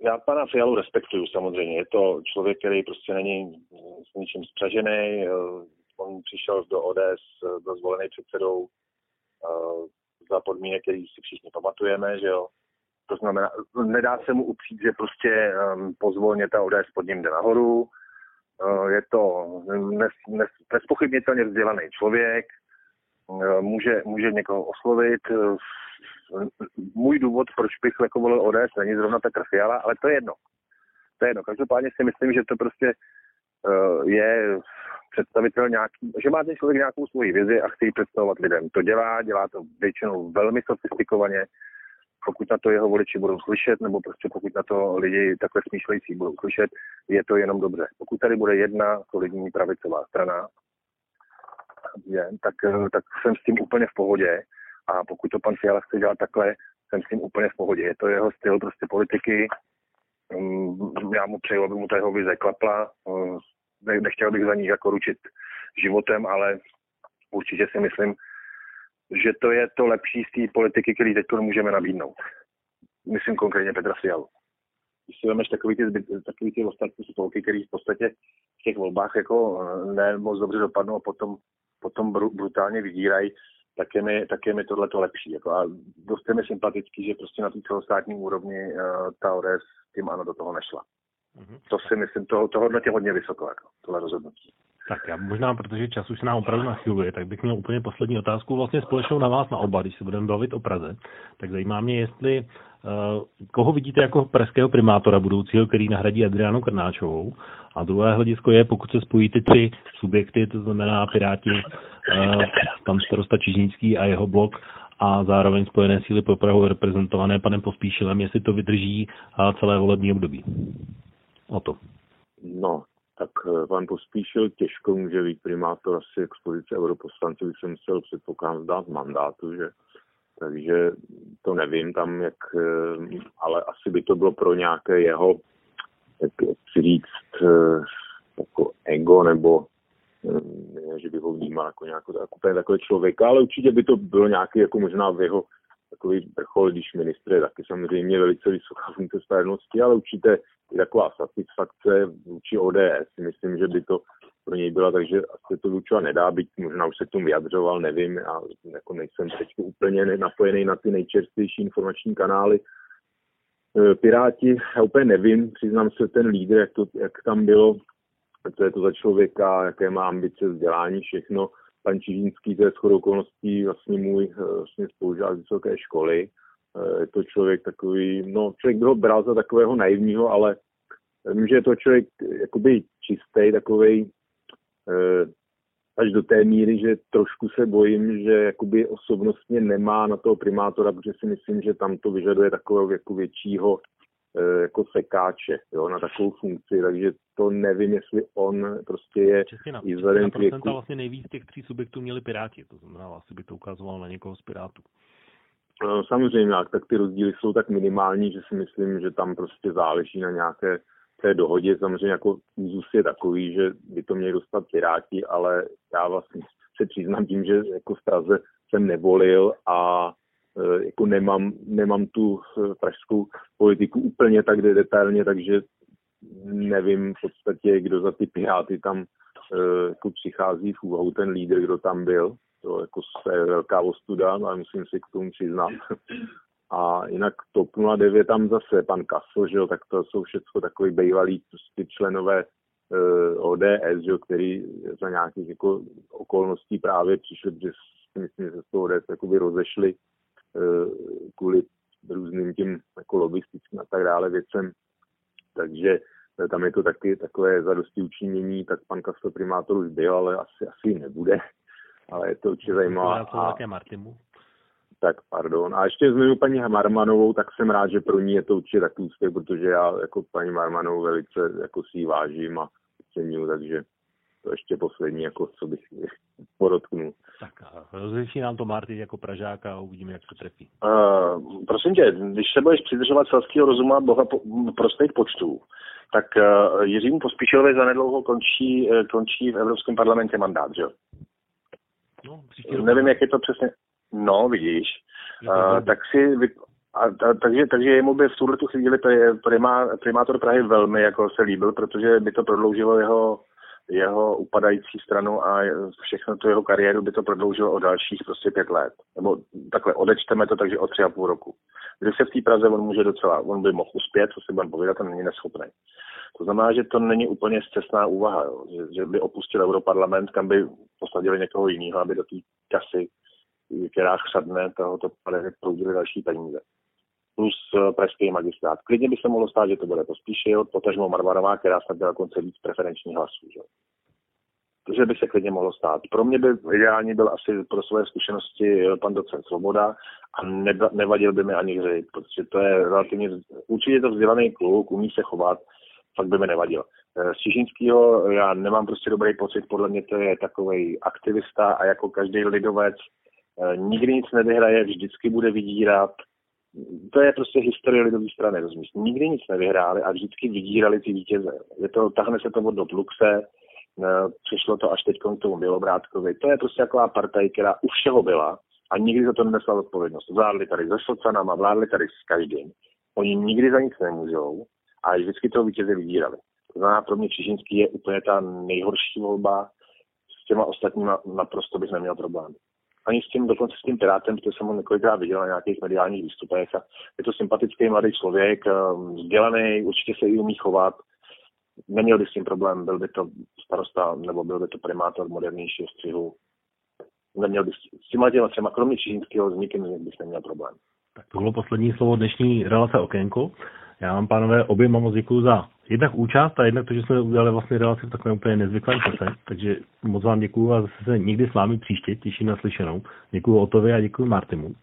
já pana Fialu respektuju samozřejmě. Je to člověk, který prostě není s ničím spřažený. Eh, on přišel do ODS, byl zvolený předsedou za podmínek, který si všichni pamatujeme, že jo. To znamená, nedá se mu upřít, že prostě pozvolně ta ODS pod ním jde nahoru. Je to nes, nes, nespochybnitelně vzdělaný člověk, může, může někoho oslovit, můj důvod, proč bych jako volil ODS, není zrovna Petr Fiala, ale to je jedno. To je jedno. Každopádně si myslím, že to prostě uh, je představitel nějaký, že má ten člověk nějakou svoji vizi a chce ji představovat lidem. To dělá, dělá to většinou velmi sofistikovaně, pokud na to jeho voliči budou slyšet, nebo prostě pokud na to lidi takhle smýšlející budou slyšet, je to jenom dobře. Pokud tady bude jedna solidní pravicová strana, je, tak, eh, tak jsem s tím úplně v pohodě a pokud to pan Fiala chce dělat takhle, jsem s tím úplně v pohodě. Je to jeho styl prostě politiky. Mm, já mu přeju, aby mu ta jeho vize klapla. Mm, nechtěl bych za ní jako ručit životem, ale určitě si myslím, že to je to lepší z té politiky, který teď můžeme nabídnout. Myslím konkrétně Petra Fialu. Když si vemeš takový ty, takový ty ostatní spolky, který v podstatě v těch volbách jako eh, ne moc dobře dopadnou a potom, potom brutálně vydírají, tak je mi, tak je mi tohle to lepší. Jako a dost je mi sympatický, že prostě na té celostátní úrovni uh, ta ODS tím ano do toho nešla. Mm-hmm. To si myslím, to, to hodnotě hodně vysoko, jako, tohle rozhodnutí.
Tak já možná, protože čas už se nám opravdu nachyluje, tak bych měl úplně poslední otázku vlastně společnou na vás na oba, když se budeme bavit o Praze. Tak zajímá mě, jestli uh, koho vidíte jako pražského primátora budoucího, který nahradí Adriánu Krnáčovou. A druhé hledisko je, pokud se spojí ty tři subjekty, to znamená Piráti, uh, pan starosta Čižnický a jeho blok, a zároveň Spojené síly pro Prahu reprezentované panem Pospíšilem, jestli to vydrží celé volební období. O to.
No, tak eh, pan Pospíšil těžko může být primátor asi expozice europoslanců, bych se musel předpokládám zdát mandátu, že takže to nevím tam, jak, eh, ale asi by to bylo pro nějaké jeho, jak říct, eh, jako ego nebo ne, že by ho vnímal jako nějakou jako takový člověka, ale určitě by to bylo nějaký jako možná v jeho takový vrchol, když ministr je taky samozřejmě velice vysoká funkce spravedlnosti, ale určitě i taková satisfakce vůči ODS. Myslím, že by to pro něj byla, takže asi to vyučovat nedá, byť možná už se k tomu vyjadřoval, nevím, já jako nejsem teď úplně napojený na ty nejčerstvější informační kanály. E, Piráti, já úplně nevím, přiznám se ten lídr, jak, to, jak tam bylo, co je to za člověka, jaké má ambice, vzdělání, všechno. Pan Čižínský, to je shodou okolností vlastně můj e, vlastně spolužák z vysoké školy. E, je to člověk takový, no člověk by ho bral za takového naivního, ale vím, že je to člověk jakoby čistý, takový Eh, až do té míry, že trošku se bojím, že jakoby osobnostně nemá na toho primátora, protože si myslím, že tam to vyžaduje takového jako většího eh, jako sekáče jo, na takovou funkci, takže to nevím, jestli on prostě je
Čestina, i vzhledem k věku. vlastně nejvíc těch tří subjektů měli Piráti, to znamená, asi by to ukazovalo na někoho z Pirátů.
No, samozřejmě, tak ty rozdíly jsou tak minimální, že si myslím, že tam prostě záleží na nějaké té dohodě samozřejmě jako úzus je takový, že by to měli dostat Piráti, ale já vlastně se přiznám tím, že jako v Praze jsem nevolil a e, jako nemám, nemám tu e, pražskou politiku úplně tak detailně, takže nevím v podstatě, kdo za ty Piráty tam e, jako přichází v úvahu ten lídr, kdo tam byl. To jako je velká ostuda, ale musím si k tomu přiznat. A jinak TOP 09 tam zase pan Kasl, že jo, tak to jsou všechno takový bývalí prostě členové uh, ODS, že jo, který za nějakých jako okolností právě přišli, že si myslím, že se z toho ODS jakoby rozešli kvůli různým tím jako lobistickým a tak dále věcem. Takže eh, tam je to taky takové zadosti učinění, tak pan Kasl primátor už byl, ale asi, asi nebude. Ale je to určitě zajímavé.
A... Martimu?
tak pardon. A ještě zmiňu paní Marmanovou, tak jsem rád, že pro ní je to určitě takový úspěch, protože já jako paní Marmanovou velice jako si ji vážím a cením, takže to ještě poslední, jako co bych <laughs> podotknul.
Tak rozliší nám to Martin jako Pražáka a uvidíme, jak se trefí.
Uh, prosím tě, když se budeš přidržovat selského rozumu a boha po, prostých počtů, tak uh, Jiřímu Pospíšilovi zanedlouho končí, uh, končí v Evropském parlamentě mandát, že jo? No, Nevím, jak je to přesně. No, vidíš. Uh, tak si vy, a, a, takže, takže jemu by v tuhle tu chvíli primá, primátor Prahy velmi jako se líbil, protože by to prodloužilo jeho, jeho upadající stranu a všechno tu jeho kariéru by to prodloužilo o dalších prostě pět let. Nebo takhle odečteme to takže o tři a půl roku. Když se v té Praze on může docela, on by mohl uspět, co si budeme povědat, on není neschopný. To znamená, že to není úplně zcestná úvaha, jo. Že, že, by opustil Europarlament, kam by posadili někoho jiného, aby do té kasy která chřadne, tohoto proudily další peníze. Plus eh, pražský magistrát. Klidně by se mohlo stát, že to bude Pospíšil, potažmo Marvarová, která snad byla konce víc preferenčních hlasů. Že? Takže by se klidně mohlo stát. Pro mě by ideální byl asi pro své zkušenosti eh, pan docent Svoboda a nevadil by mi ani hřej, protože to je relativně, určitě to vzdělaný kluk, umí se chovat, fakt by mi nevadil. Eh, z Čižinského já nemám prostě dobrý pocit, podle mě to je takový aktivista a jako každý lidovec Eh, nikdy nic nevyhraje, vždycky bude vydírat. To je prostě historie lidové strany, rozumíš? Nikdy nic nevyhráli a vždycky vydírali ty vítěze. Je to, tahne se to od do Luxe, eh, přišlo to až teď k tomu Bělobrádkovi. To je prostě taková partaj, která u všeho byla a nikdy za to nenesla odpovědnost. Vládli tady se socanama, vládli tady s každým. Oni nikdy za nic nemůžou a vždycky toho vítěze vydírali. To znamená, pro mě Čižinský je úplně ta nejhorší volba. S těma ostatníma naprosto bych neměl problém ani s tím, dokonce s tím Pirátem, protože jsem ho několikrát viděl na nějakých mediálních výstupech a je to sympatický mladý člověk, ehm, vzdělaný, určitě se i umí chovat, neměl by s tím problém, byl by to starosta nebo byl by to primátor modernějšího střihu. Neměl by s těma těma třema, kromě Čižínského, s nikým bych neměl problém.
Tak to bylo poslední slovo dnešní relace Okénko. Já vám, pánové, oběma moc děkuju za jednak účast a jednak to, že jsme udělali vlastně relaci v takovém úplně nezvyklém čase. Takže moc vám děkuju a zase se někdy s vámi příště těším na slyšenou. Děkuju Otovi a děkuju Martimu.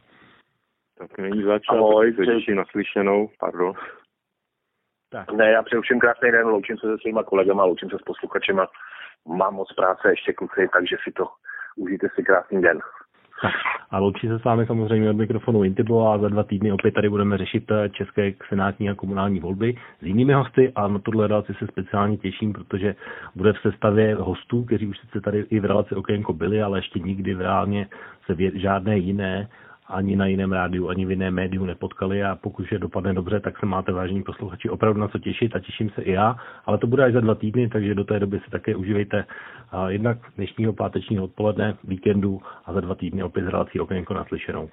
Tak není zač, ahoj, těším na slyšenou, pardon.
Tak. Ne, já přeju všem krásný den, loučím se se svýma kolegama, loučím se s posluchačema. Mám moc práce ještě kluci, takže si to užijte si krásný den.
A loučí se s vámi samozřejmě od mikrofonu Intibo a za dva týdny opět tady budeme řešit eh, české senátní a komunální volby s jinými hosty a na tuhle relaci se speciálně těším, protože bude v sestavě hostů, kteří už sice tady i v relaci Okénko byli, ale ještě nikdy v reálně se v žádné jiné ani na jiném rádiu, ani v jiném médiu nepotkali a pokud je dopadne dobře, tak se máte vážení posluchači opravdu na co těšit a těším se i já, ale to bude až za dva týdny, takže do té doby si také užívejte jednak dnešního pátečního odpoledne, víkendu a za dva týdny opět z relací Okénko naslyšenou.